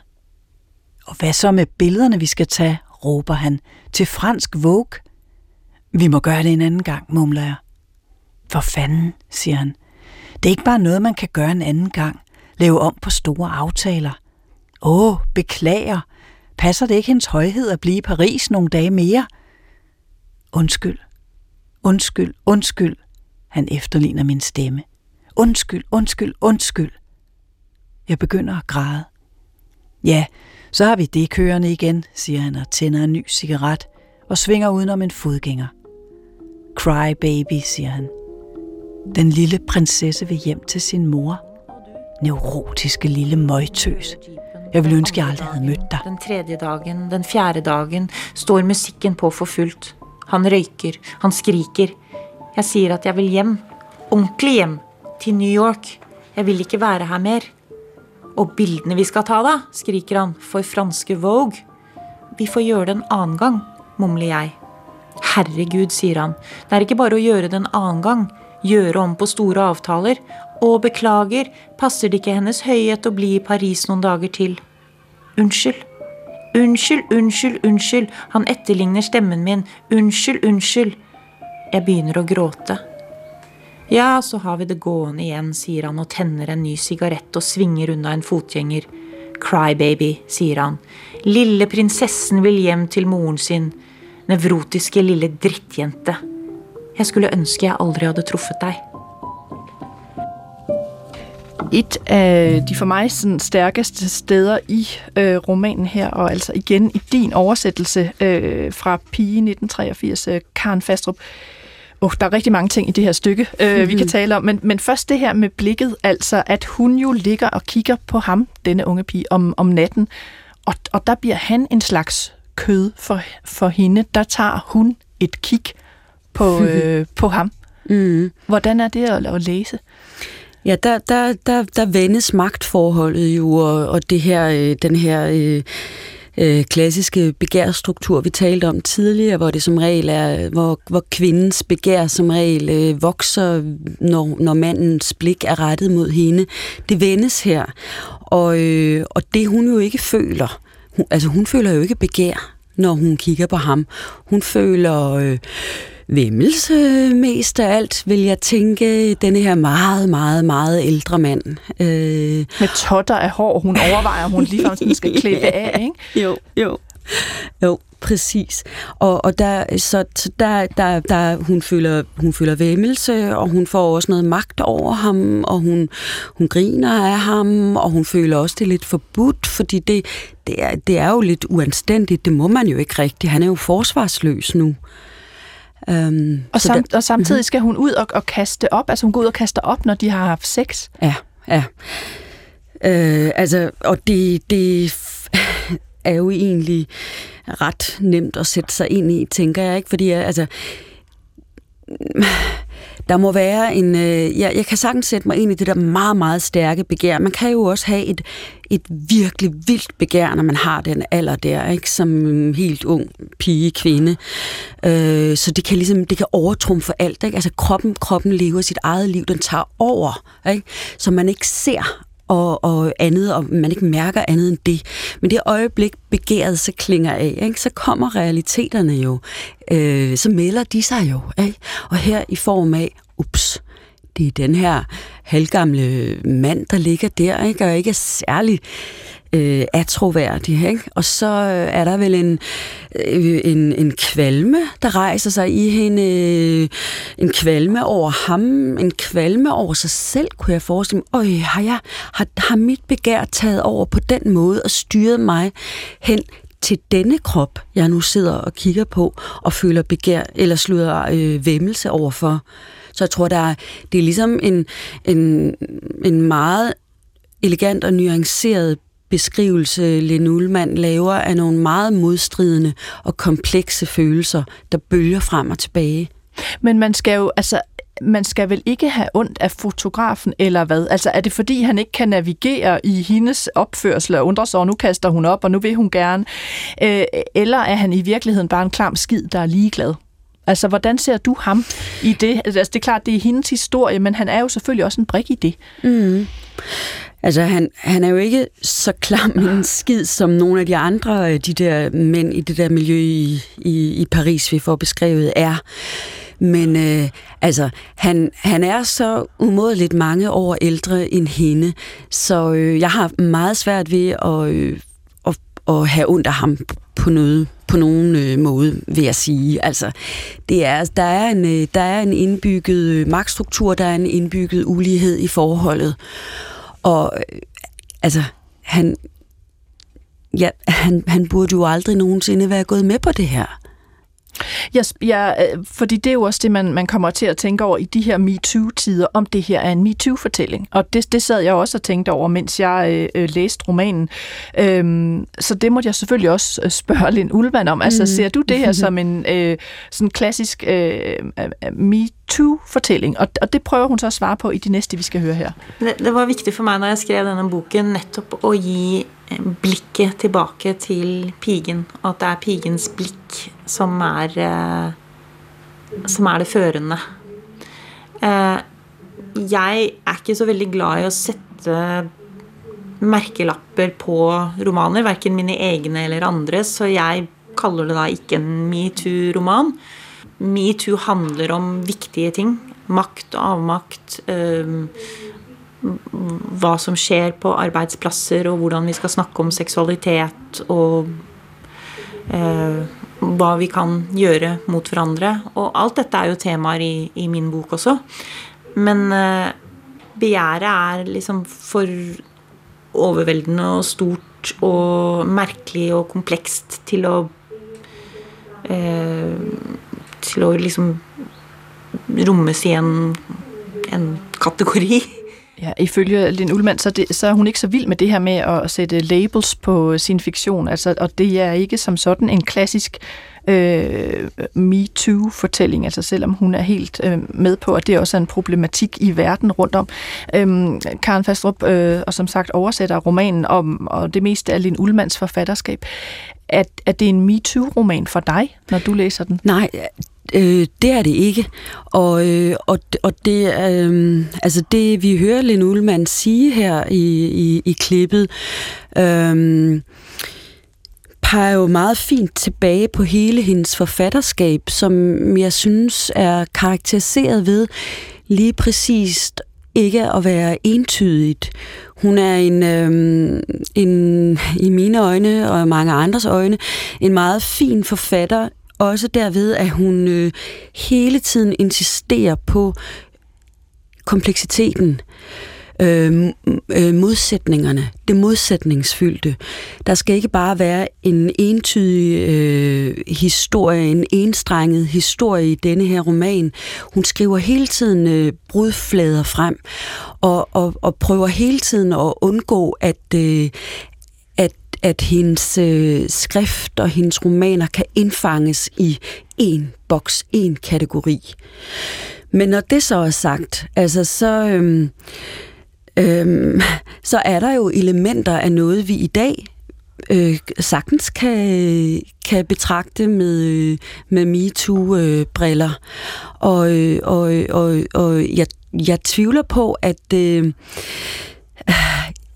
Og hvad så med billederne, vi skal tage, råber han. Til fransk Vogue. Vi må gøre det en anden gang, mumler jeg. For fanden, siger han. Det er ikke bare noget, man kan gøre en anden gang. Lave om på store aftaler. Åh, beklager. Passer det ikke hendes højhed at blive i Paris nogle dage mere? Undskyld. Undskyld, undskyld. Han efterligner min stemme. Undskyld, undskyld, undskyld. Jeg begynder at græde. Ja, så har vi det kørende igen, siger han og tænder en ny cigaret og svinger udenom en fodgænger. Cry baby, siger han. Den lille prinsesse vil hjem til sin mor. Neurotiske lille møgtøs. Jeg vil ønske, jeg aldrig havde mødt dig. Den tredje dagen, den fjerde dagen, står musikken på for fullt. Han røyker, han skriker. Jeg siger, at jeg vil hjem. Ordentlig hjem. Til New York. Jeg vil ikke være her mer. Og bildene vi skal ta, da, skriker han, for franske Vogue. Vi får gjøre det en annen gang, mumler jeg. Herregud, sier han, det er ikke bare å gjøre det en annen gang, gjøre om på store avtaler. Og beklager, passer det ikke hennes høyhet å bli i Paris noen dager til? Unnskyld. Unnskyld, unnskyld, unnskyld, han etterligner stemmen min. Unnskyld, unnskyld. Jeg begynner å gråte. Ja, så har vi det gående igjen, sier han og tenner en ny sigarett og svinger unna en fotgjenger. Crybaby, sier han. Lille prinsessen vil hjem til moren sin. Nevrotiske lille drittjente. Jeg skulle ønske jeg aldri hadde truffet deg. Et af de for mig sådan, stærkeste steder i øh, romanen her, og altså igen i din oversættelse øh, fra Pige 1983, øh, Karen Fastrup, Oh, der er rigtig mange ting i det her stykke, øh, mm-hmm. vi kan tale om, men, men først det her med blikket, altså at hun jo ligger og kigger på ham, denne unge pige, om, om natten, og, og der bliver han en slags kød for, for hende. Der tager hun et kig på, øh, på ham. Mm. Hvordan er det at, at læse? Ja, der, der, der, der vendes magtforholdet jo, og, og det her, øh, den her øh, øh, klassiske begærstruktur, vi talte om tidligere, hvor det som regel er, øh, hvor, hvor kvindens begær som regel øh, vokser, når, når mandens blik er rettet mod hende. Det vendes her, og, øh, og det hun jo ikke føler, hun, altså hun føler jo ikke begær, når hun kigger på ham. Hun føler... Øh, Vimmels mest af alt, vil jeg tænke, denne her meget, meget, meget ældre mand. Øh, Med totter af hår, hun overvejer, om hun ligefrem skal klippe ja, af, ikke? Jo, jo. Jo, præcis. Og, og der, så, så der, der, der, hun føler, hun føler væmmelse, og hun får også noget magt over ham, og hun, hun griner af ham, og hun føler også, det er lidt forbudt, fordi det, det, er, det er jo lidt uanstændigt. Det må man jo ikke rigtigt. Han er jo forsvarsløs nu. Um, og, sam, der, og samtidig mhm. skal hun ud og, og kaste op, altså hun går ud og kaster op, når de har haft sex. Ja, ja. Øh, altså, og det, det er jo egentlig ret nemt at sætte sig ind i, tænker jeg, ikke? Fordi altså, der må være en... Øh, jeg, jeg kan sagtens sætte mig ind i det der meget, meget stærke begær. Man kan jo også have et, et virkelig vildt begær, når man har den alder der, ikke? som helt ung pige, kvinde. Øh, så det kan ligesom, det kan overtrumfe alt. Ikke? Altså kroppen, kroppen lever sit eget liv, den tager over, ikke? så man ikke ser og, og andet, og man ikke mærker andet end det. Men det øjeblik, begæret så klinger af, ikke? så kommer realiteterne jo. Øh, så melder de sig jo. Ikke? Og her i form af, ups, det er den her halvgamle mand, der ligger der, ikke? og ikke er særlig øh, atroværdig. Ikke? Og så øh, er der vel en, øh, en, en kvalme, der rejser sig i hende. Øh, en kvalme over ham, en kvalme over sig selv, kunne jeg forestille mig. Øj, har, jeg, har, har mit begær taget over på den måde og styret mig hen til denne krop, jeg nu sidder og kigger på og føler begær eller slutter øh, vemmelse overfor. Så jeg tror, der er, det er ligesom en, en, en meget elegant og nuanceret beskrivelse, Lene Ullmann laver af nogle meget modstridende og komplekse følelser, der bølger frem og tilbage. Men man skal jo, altså, man skal vel ikke have ondt af fotografen, eller hvad? Altså, er det fordi, han ikke kan navigere i hendes opførsel og undre sig, og nu kaster hun op, og nu vil hun gerne? Øh, eller er han i virkeligheden bare en klam skid, der er ligeglad? Altså, hvordan ser du ham i det? Altså, det er klart, det er hendes historie, men han er jo selvfølgelig også en brik i det. Mm. Altså, han, han er jo ikke så klam en skid, som nogle af de andre, øh, de der mænd i det der miljø i, i, i Paris, vi får beskrevet, er. Men øh, altså, han, han er så umådeligt mange år ældre end hende, så øh, jeg har meget svært ved at, øh, at, at have ondt af ham på noget på nogen øh, måde, vil jeg sige. Altså, det er, der, er en, øh, der er en indbygget øh, magtstruktur, der er en indbygget ulighed i forholdet. Og øh, altså, han, ja, han, han burde jo aldrig nogensinde være gået med på det her. Jeg, jeg, øh, fordi det er jo også det, man, man kommer til at tænke over i de her MeToo-tider, om det her er en MeToo-fortælling. Og det, det sad jeg også og tænkte over, mens jeg øh, øh læste romanen. Øhm, så det måtte jeg selvfølgelig også øh, spørge Lind Ulvan om. Altså, mm. ser du det her som en øh, sådan klassisk øh, MeToo-fortælling? Og, og det prøver hun så at svare på i de næste, vi skal høre her. Det, det var vigtigt for mig, når jeg skrev denne boken, netop at give blikket tilbake til pigen, og at det er pigens blikk som er, eh, som er det førende. Eh, jeg er ikke så veldig glad i å sette merkelapper på romaner, verken mine egne eller andres, så jeg kaller det da ikke en metoo-roman. Metoo handler om viktige ting. Makt og avmakt. Øh, hva som skjer på arbeidsplasser, og hvordan vi skal snakke om seksualitet og eh, hva vi kan gjøre mot hverandre. Og alt dette er jo temaer i, i min bok også. Men eh, begjæret er liksom for overveldende og stort og merkelig og komplekst til å eh, Til å liksom rommes i en, en kategori. Ja, ifølge Lin Ullmann, så, det, så er hun ikke så vild med det her med at sætte labels på øh, sin fiktion, altså, og det er ikke som sådan en klassisk øh, MeToo-fortælling, altså selvom hun er helt øh, med på, at det også er en problematik i verden rundt om. Øhm, Karen Fastrup, øh, og som sagt oversætter romanen om, og det meste af Lin Ullmanns forfatterskab. Er, er det en MeToo-roman for dig, når du læser den? Nej, Øh, det er det ikke. Og, øh, og, og det, øh, altså det, vi hører Lene Ullmann sige her i, i, i klippet, øh, peger jo meget fint tilbage på hele hendes forfatterskab, som jeg synes er karakteriseret ved lige præcist ikke at være entydigt. Hun er en, øh, en, i mine øjne og mange andres øjne, en meget fin forfatter, også derved, at hun øh, hele tiden insisterer på kompleksiteten, øh, øh, modsætningerne, det modsætningsfyldte. Der skal ikke bare være en entydig øh, historie, en enstrenget historie i denne her roman. Hun skriver hele tiden øh, brudflader frem, og, og, og prøver hele tiden at undgå, at, øh, at, at hendes øh, skrift og hendes romaner kan indfanges i en boks, en kategori. Men når det så er sagt, altså så, øhm, øhm, så er der jo elementer af noget, vi i dag øh, sagtens kan, kan betragte med, øh, med MeToo-briller. Og, øh, og, og, og jeg, jeg tvivler på, at... Øh,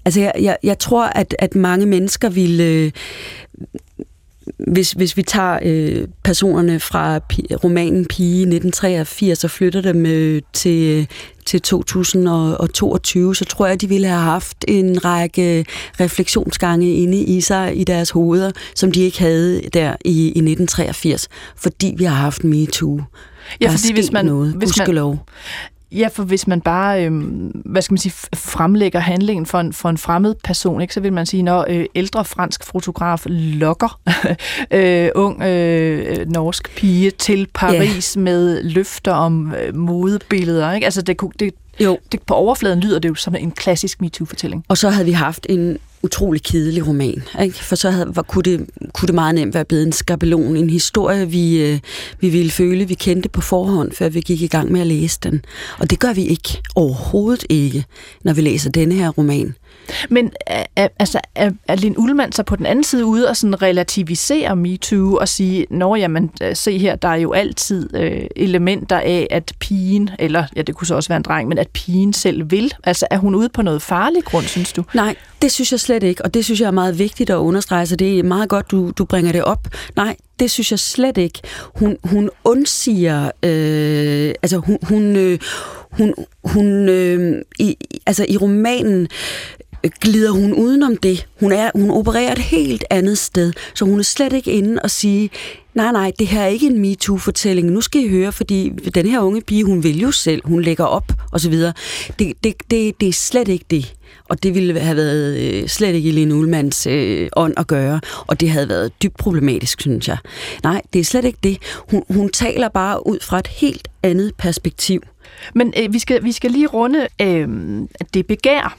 altså jeg, jeg, jeg tror, at, at mange mennesker ville... Øh, hvis, hvis vi tager øh, personerne fra pi, romanen Pige 1983 og flytter dem øh, til, til 2022, så tror jeg, de ville have haft en række refleksionsgange inde i sig, i deres hoveder, som de ikke havde der i, i 1983, fordi vi har haft MeToo. Ja, fordi hvis man, noget, hvis man, Ja, for hvis man bare, øh, hvad skal man sige, fremlægger handlingen for en, for en fremmed person, ikke, så vil man sige, når øh, ældre fransk fotograf lokker øh, ung øh, norsk pige til Paris yeah. med løfter om øh, modebilleder. Ikke? Altså det, det, jo. Det, på overfladen lyder det jo som en klassisk MeToo-fortælling. Og så havde vi haft en utrolig kedelig roman. Ikke? For så havde, var, kunne, det, kunne det meget nemt være blevet en skabelon, en historie, vi, øh, vi ville føle, vi kendte på forhånd, før vi gik i gang med at læse den. Og det gør vi ikke, overhovedet ikke, når vi læser denne her roman. Men er, altså, er, er Lin Ullmann så på den anden side ude og sådan relativisere MeToo og sige, nå jamen, øh, se her, der er jo altid øh, elementer af, at pigen, eller ja, det kunne så også være en dreng, men at pigen selv vil. Altså, er hun ude på noget farligt grund, synes du? Nej, det synes jeg slet ikke, og det synes jeg er meget vigtigt at understrege, så det er meget godt, du, du bringer det op. Nej, det synes jeg slet ikke. Hun, hun undsiger, øh, altså hun, hun, øh, hun, hun øh, i, altså i romanen glider hun udenom det. Hun, er, hun opererer et helt andet sted, så hun er slet ikke inde og sige, nej, nej, det her er ikke en MeToo-fortælling. Nu skal I høre, fordi den her unge pige, hun vil jo selv, hun lægger op, og så videre. Det, det, det, det er slet ikke det. Og det ville have været øh, slet ikke i Lene Ullmanns øh, ånd at gøre, og det havde været dybt problematisk, synes jeg. Nej, det er slet ikke det. Hun, hun taler bare ud fra et helt andet perspektiv. Men øh, vi, skal, vi skal lige runde øh, det begær,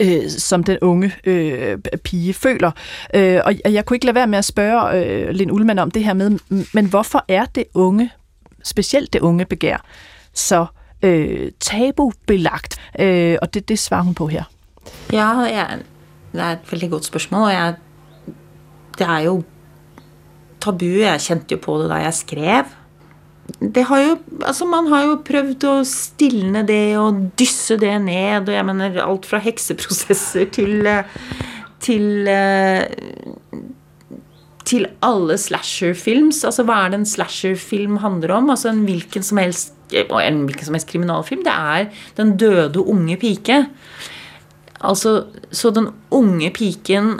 øh, som den unge øh, pige føler. Øh, og jeg kunne ikke lade være med at spørge øh, Lind Ullmann om det her med, men hvorfor er det unge, specielt det unge begær, så øh, tabubelagt? Øh, og det, det svarer hun på her. Ja, ja, det er et veldig godt spørgsmål, og jeg, det er jo tabu. Jeg kjente jo på det da jeg skrev det har jo, altså man har jo prøvd å stilne det og dysse det ned. og jeg mener Alt fra hekseprosesser til til, til alle slasherfilms. Altså hva er det en slasherfilm handler om? Altså en hvilken som helst en hvilken som helst kriminalfilm. Det er den døde unge pike. Altså, så den unge piken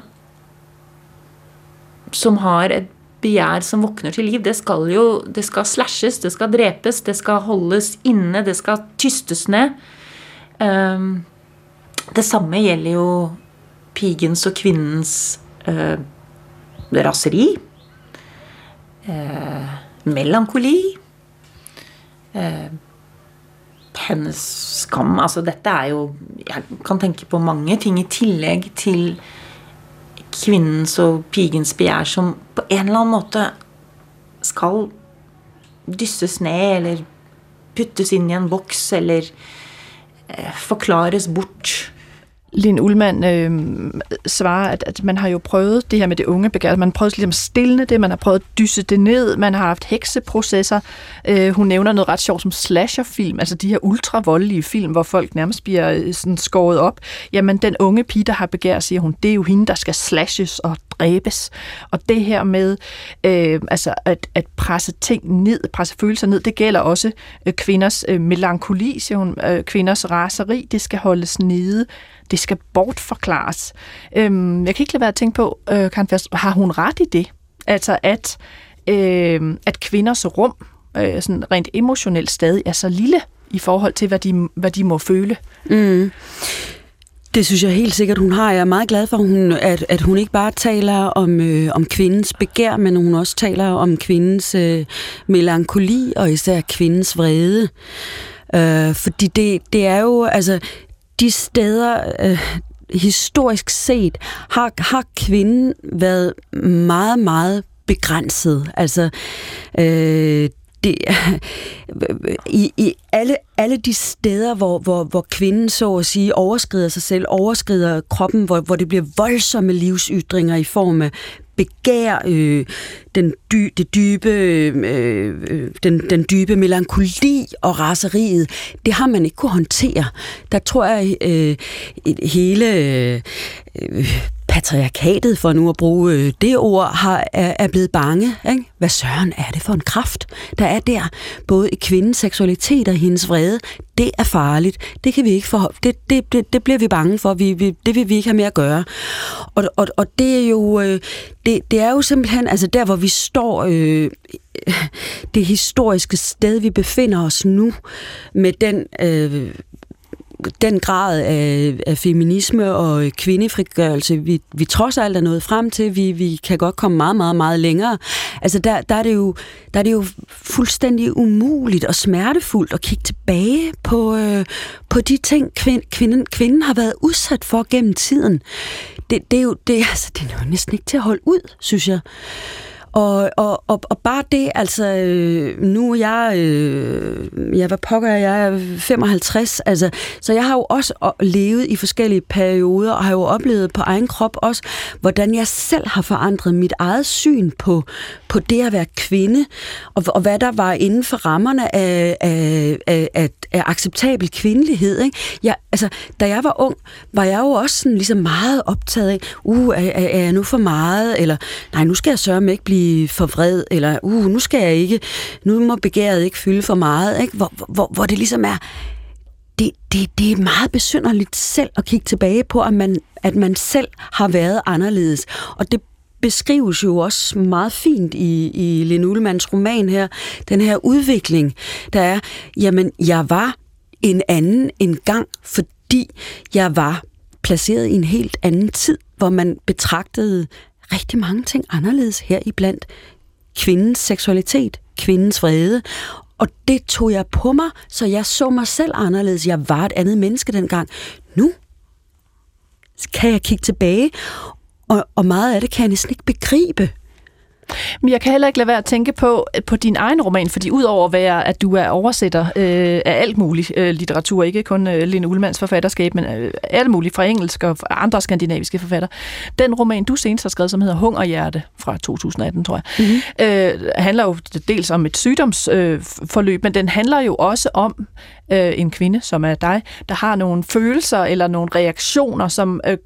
som har et begjær som våkner til liv, det skal jo det skal slashes, det skal drepes, det skal holdes inne, det skal tystes ned. Um, det samme gjelder jo pigens og kvinnens uh, raseri. Uh, melankoli. Uh, hennes skam. Altså, dette er jo Jeg kan tenke på mange ting i tillegg til kvinnens og pigens begjær som på en eller annen måte skal dysses ned eller puttes inn i en boks eller eh, forklares bort. Lin Ullmann øh, svarer, at, at man har jo prøvet det her med det unge begær. Man har prøvet ligesom at stille det, man har prøvet at dysse det ned, man har haft hekseprocesser. Øh, hun nævner noget ret sjovt som slasherfilm, altså de her ultravoldelige film, hvor folk nærmest bliver øh, sådan skåret op. Jamen, den unge pige, der har begær, siger hun, det er jo hende, der skal slashes og dræbes. Og det her med øh, altså at, at presse ting ned, presse følelser ned, det gælder også øh, kvinders øh, melankoli, siger hun, øh, kvinders raseri, det skal holdes nede det skal bortforklares. Øhm, jeg kan ikke lade være at tænke på, øh, Karen Fast, har hun ret i det? Altså at, øh, at kvinders rum, øh, sådan rent emotionelt stadig er så lille i forhold til, hvad de, hvad de må føle. Mm. Det synes jeg helt sikkert, hun har. Jeg er meget glad for, hun, at, at hun ikke bare taler om, øh, om kvindens begær, men hun også taler om kvindens øh, melankoli og især kvindens vrede. Øh, fordi det, det er jo, altså, de steder, øh, historisk set, har, har kvinden været meget, meget begrænset. Altså, øh, det, i, i alle, alle de steder, hvor, hvor, hvor kvinden så at sige overskrider sig selv, overskrider kroppen, hvor, hvor det bliver voldsomme livsytringer i form af begær, øh, den, dy, det dybe, øh, øh, den, den dybe melankoli og raseriet, det har man ikke kunne håndtere. Der tror jeg, øh, hele øh, patriarkatet, for nu at bruge øh, det ord, har, er, er blevet bange. Ikke? Hvad søren er det for en kraft, der er der? Både i kvindens seksualitet og hendes vrede. Det er farligt. Det kan vi ikke for, det, det, det, det bliver vi bange for. Vi, vi, det vil vi ikke have med at gøre. Og, og, og det er jo øh, det, det er jo simpelthen altså der, hvor vi står øh, det historiske sted, vi befinder os nu, med den øh, den grad af, af feminisme og kvindefrigørelse, vi, vi trods alt er nået frem til, vi, vi kan godt komme meget, meget, meget længere. Altså der, der, er det jo, der er det jo fuldstændig umuligt og smertefuldt at kigge tilbage på, øh, på de ting, kvind, kvinden, kvinden har været udsat for gennem tiden. Det, det, er jo, det, altså, det er jo næsten ikke til at holde ud, synes jeg. Og, og, og, og bare det, altså, øh, nu er jeg, øh, jeg hvad pokker jeg, er 55, altså, så jeg har jo også levet i forskellige perioder, og har jo oplevet på egen krop også, hvordan jeg selv har forandret mit eget syn på, på det at være kvinde, og, og hvad der var inden for rammerne af, af, af, af, af acceptabel kvindelighed. Ikke? Jeg, altså, da jeg var ung, var jeg jo også sådan, ligesom meget optaget af, uh, er, er, er jeg nu for meget, eller nej, nu skal jeg sørge med ikke blive blive for vred, eller uh, nu skal jeg ikke, nu må begæret ikke fylde for meget, ikke? Hvor, hvor, hvor det ligesom er, det, det, det er meget besynderligt selv at kigge tilbage på, at man, at man selv har været anderledes. Og det beskrives jo også meget fint i, i Lene Ullmanns roman her, den her udvikling, der er, jamen, jeg var en anden en gang, fordi jeg var placeret i en helt anden tid, hvor man betragtede rigtig mange ting anderledes her i blandt kvindens seksualitet, kvindens vrede, og det tog jeg på mig, så jeg så mig selv anderledes. Jeg var et andet menneske dengang. Nu kan jeg kigge tilbage, og, og meget af det kan jeg næsten ikke begribe. Men jeg kan heller ikke lade være at tænke på, på din egen roman, fordi udover at være, at du er oversætter øh, af alt muligt øh, litteratur, ikke kun øh, Lene Ullmanns forfatterskab, men øh, alt muligt fra engelsk og fra andre skandinaviske forfatter. Den roman, du senest har skrevet, som hedder Hungerhjerte fra 2018, tror jeg, mm-hmm. øh, handler jo dels om et sygdomsforløb, øh, men den handler jo også om øh, en kvinde, som er dig, der har nogle følelser eller nogle reaktioner, som øh,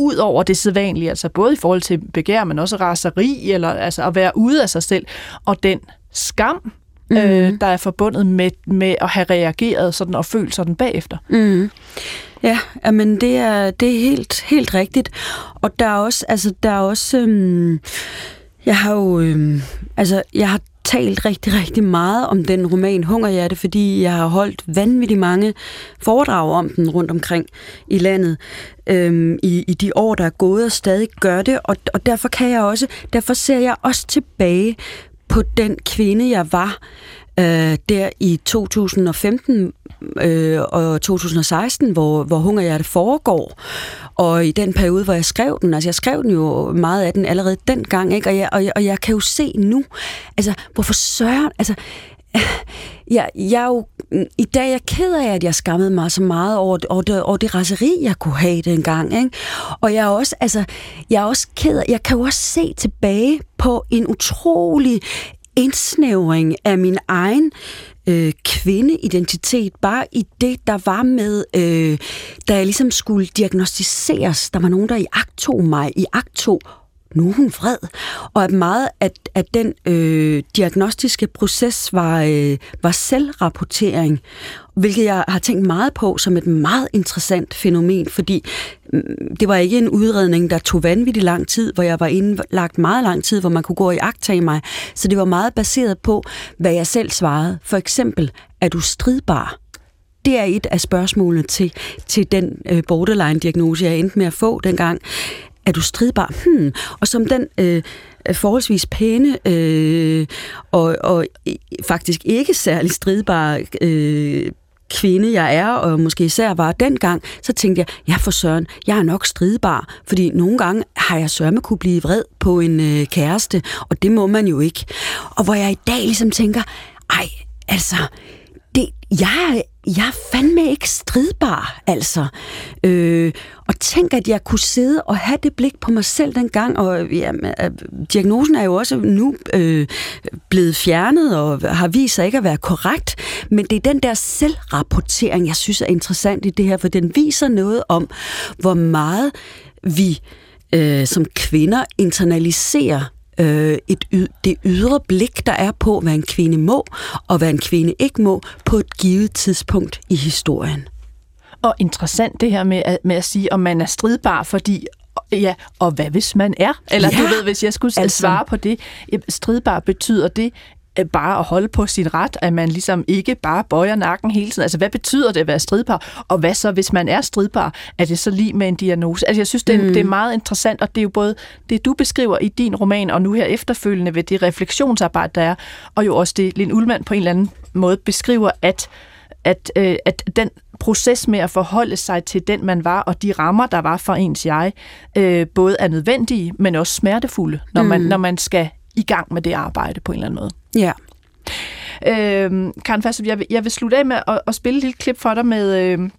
ud over det sædvanlige, altså både i forhold til begær, men også raseri, eller altså at være ude af sig selv, og den skam, mm. øh, der er forbundet med, med at have reageret sådan og følt sådan bagefter. Mm. Ja, men det er, det er helt, helt rigtigt. Og der er også, altså der er også, øhm, jeg har jo, øhm, altså jeg har talt rigtig, rigtig meget om den roman Hungerhjerte, fordi jeg har holdt vanvittigt mange foredrag om den rundt omkring i landet øhm, i, i de år, der er gået og stadig gør det, og, og derfor kan jeg også, derfor ser jeg også tilbage på den kvinde, jeg var øh, der i 2015 øh, og 2016, hvor, hvor Hungerhjerte foregår. Og i den periode, hvor jeg skrev den, altså jeg skrev den jo meget af den allerede dengang, ikke? Og, jeg, og, jeg, og jeg kan jo se nu, altså hvorfor søren, altså jeg, jeg er jo i dag er jeg ked af, at jeg skammede mig så meget over, over, det, over det raseri, jeg kunne have dengang. Ikke? Og jeg er også, altså, jeg er også ked af, jeg kan jo også se tilbage på en utrolig indsnævring af min egen øh, kvindeidentitet, bare i det, der var med, øh, da jeg ligesom skulle diagnostiseres. Der var nogen, der i akt mig, i akt nu er hun vred. Og at meget at, at den øh, diagnostiske proces var, øh, var selvrapportering, hvilket jeg har tænkt meget på som et meget interessant fænomen, fordi øh, det var ikke en udredning, der tog vanvittigt lang tid, hvor jeg var indlagt meget lang tid, hvor man kunne gå i agtage mig. Så det var meget baseret på, hvad jeg selv svarede. For eksempel, er du stridbar? Det er et af spørgsmålene til, til den øh, borderline-diagnose, jeg endte med at få dengang er du stridbar? Hmm. Og som den øh, forholdsvis pæne øh, og, og faktisk ikke særlig stridbar øh, kvinde jeg er, og måske især var dengang, så tænkte jeg, ja for søren, jeg er nok stridbar, fordi nogle gange har jeg sørme kunne blive vred på en øh, kæreste, og det må man jo ikke. Og hvor jeg i dag ligesom tænker, ej, altså, det, jeg, jeg er fandme ikke stridbar, altså. Øh, og tænk, at jeg kunne sidde og have det blik på mig selv dengang, og ja, øh, diagnosen er jo også nu øh, blevet fjernet, og har vist sig ikke at være korrekt, men det er den der selvrapportering, jeg synes er interessant i det her, for den viser noget om, hvor meget vi øh, som kvinder internaliserer øh, et, det ydre blik, der er på, hvad en kvinde må, og hvad en kvinde ikke må, på et givet tidspunkt i historien. Og interessant det her med at, med at sige, om man er stridbar, fordi Ja, og hvad hvis man er? Eller ja, du ved, hvis jeg skulle altså. svare på det, stridbar betyder det, bare at holde på sin ret, at man ligesom ikke bare bøjer nakken hele tiden. Altså, hvad betyder det at være stridbar? Og hvad så, hvis man er stridbar? Er det så lige med en diagnose? Altså, jeg synes, det er, mm. det er meget interessant, og det er jo både det, du beskriver i din roman, og nu her efterfølgende ved det refleksionsarbejde, der er, og jo også det, Lin Ullmann på en eller anden måde beskriver, at at, øh, at den proces med at forholde sig til den, man var, og de rammer, der var for ens jeg, øh, både er nødvendige, men også smertefulde, når, mm. man, når man skal i gang med det arbejde på en eller anden måde. Ja. Øhm, Karen Fastrup, jeg vil, jeg vil slutte af med at, at spille et lille klip for dig med... Øh,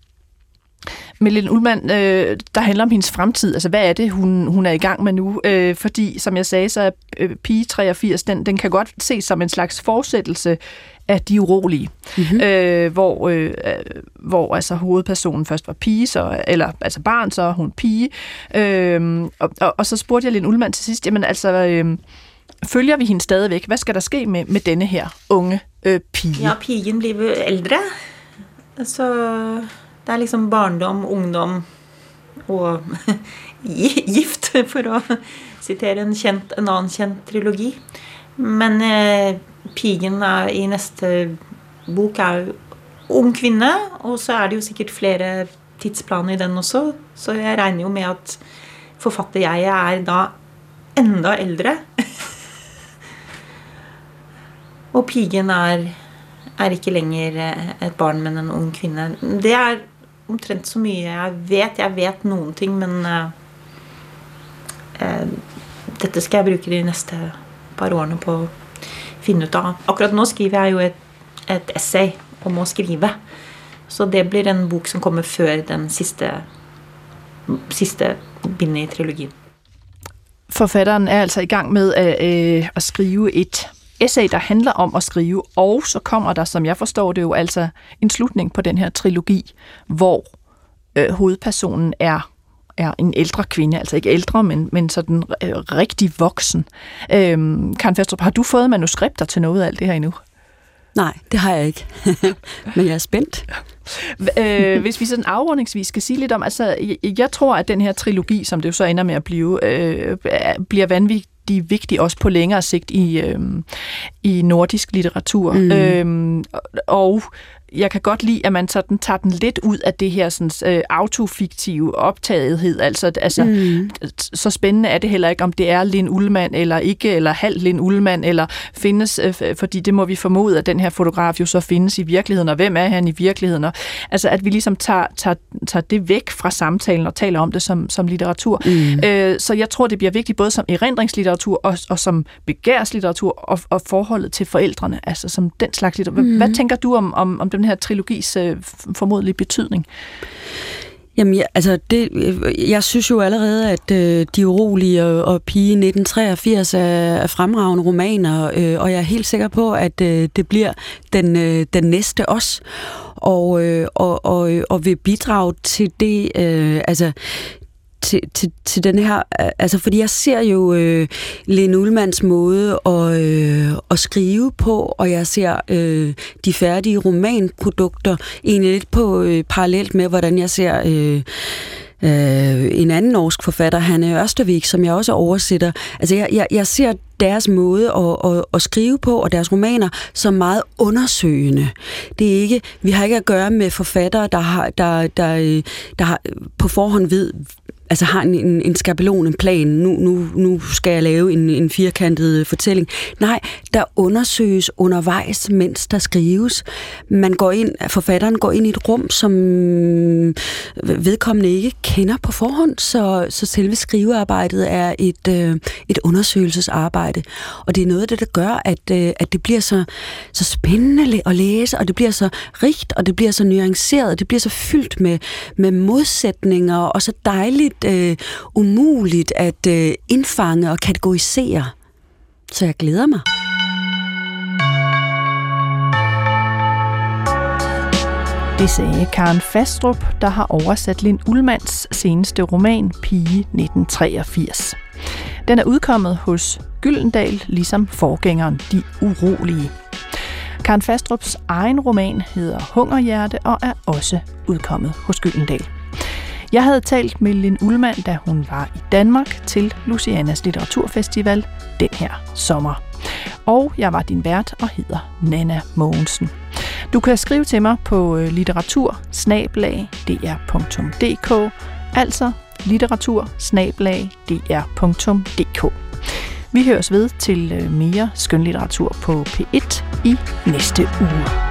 med Lille Ullmann, øh, der handler om hendes fremtid. Altså, hvad er det, hun, hun er i gang med nu? Øh, fordi, som jeg sagde, så er øh, Pige 83, den, den kan godt ses som en slags fortsættelse af De Urolige, mm-hmm. øh, hvor, øh, hvor altså, hovedpersonen først var pige, så, eller altså barn, så hun pige. Øh, og, og, og så spurgte jeg Lille Ullmann til sidst, jamen altså... Øh, følger vi hende stadigvæk? Hvad skal der ske med, med denne her unge øh, pige? Ja, pigen bliver ældre. Så det er liksom barndom, ungdom og gift, for at citere en, kjent, en anden kjent trilogi. Men øh, pigen er i næste bok er ung kvinde, og så er det jo sikkert flere tidsplaner i den også. Så jeg regner jo med at forfatter jeg er da enda ældre og pigen er, er ikke lenger eh, et barn, men en ung kvinne. Det er omtrent så mye jeg vet. Jeg vet noen ting, men uh, uh, dette skal jeg bruke de neste par årene på å finne ut av. Akkurat nå skriver jeg jo et, et essay om å skrive. Så det blir en bok som kommer før den siste, siste bindet i trilogien. Forfatteren er altså i gang med at, øh, at skrive et essay, der handler om at skrive, og så kommer der, som jeg forstår det jo, altså en slutning på den her trilogi, hvor øh, hovedpersonen er er en ældre kvinde, altså ikke ældre, men, men sådan øh, rigtig voksen. Øhm, Karen Festrup, har du fået manuskripter til noget af alt det her endnu? Nej, det har jeg ikke. men jeg er spændt. øh, hvis vi sådan afrundingsvis skal sige lidt om, altså jeg, jeg tror, at den her trilogi, som det jo så ender med at blive, øh, bliver vanvittigt de er vigtige også på længere sigt i, øh, i nordisk litteratur. Mm. Øhm, og jeg kan godt lide, at man sådan tager den lidt ud af det her sådan, øh, autofiktive optagethed. Altså, altså mm. så spændende er det heller ikke, om det er Lin Ullmann eller ikke, eller halv Lin Ullmann, eller findes, øh, fordi det må vi formode, at den her fotograf jo så findes i virkeligheden, og hvem er han i virkeligheden? Og, altså, at vi ligesom tager, tager, tager det væk fra samtalen og taler om det som, som litteratur. Mm. Øh, så jeg tror, det bliver vigtigt både som erindringslitteratur og, og som begærslitteratur og, og forholdet til forældrene, altså som den slags litteratur. Mm. Hvad tænker du om, om, om dem den her trilogis øh, formodlige betydning? Jamen, ja, altså, det, øh, jeg synes jo allerede, at øh, De Urolige og, og Pige 1983 er, er fremragende romaner, øh, og jeg er helt sikker på, at øh, det bliver den, øh, den næste også. Og, øh, og, og, øh, og vil bidrage til det, øh, altså til, til, til den her, altså fordi jeg ser jo øh, Lene Ullmanns måde at, øh, at skrive på, og jeg ser øh, de færdige romanprodukter egentlig lidt på øh, parallelt med, hvordan jeg ser øh, øh, en anden norsk forfatter, Hanne Ørstevik, som jeg også oversætter. Altså jeg, jeg, jeg ser deres måde at, at, at skrive på, og deres romaner, som meget undersøgende. Det er ikke, vi har ikke at gøre med forfattere, der, har, der, der, øh, der har på forhånd ved, altså har en, en, en skabelon, en plan, nu, nu, nu skal jeg lave en, en firkantet øh, fortælling. Nej, der undersøges undervejs, mens der skrives. Man går ind, forfatteren går ind i et rum, som øh, vedkommende ikke kender på forhånd, så, så selve skrivearbejdet er et, øh, et undersøgelsesarbejde. Og det er noget af det, der gør, at, øh, at det bliver så, så spændende at læse, og det bliver så rigt, og det bliver så nuanceret, og det bliver så fyldt med, med modsætninger, og så dejligt øh, umuligt at øh, indfange og kategorisere. Så jeg glæder mig. Det sagde Karen Fastrup, der har oversat Lind Ullmanns seneste roman Pige 1983. Den er udkommet hos Gyldendal, ligesom forgængeren De Urolige. Karen Fastrups egen roman hedder Hungerhjerte og er også udkommet hos Gyldendal. Jeg havde talt med Lin Ullmann, da hun var i Danmark til Lucianas Litteraturfestival den her sommer. Og jeg var din vært og hedder Nana Mogensen. Du kan skrive til mig på øh, litteratur altså litteratur Vi høres ved til øh, mere skønlitteratur på P1 i næste uge.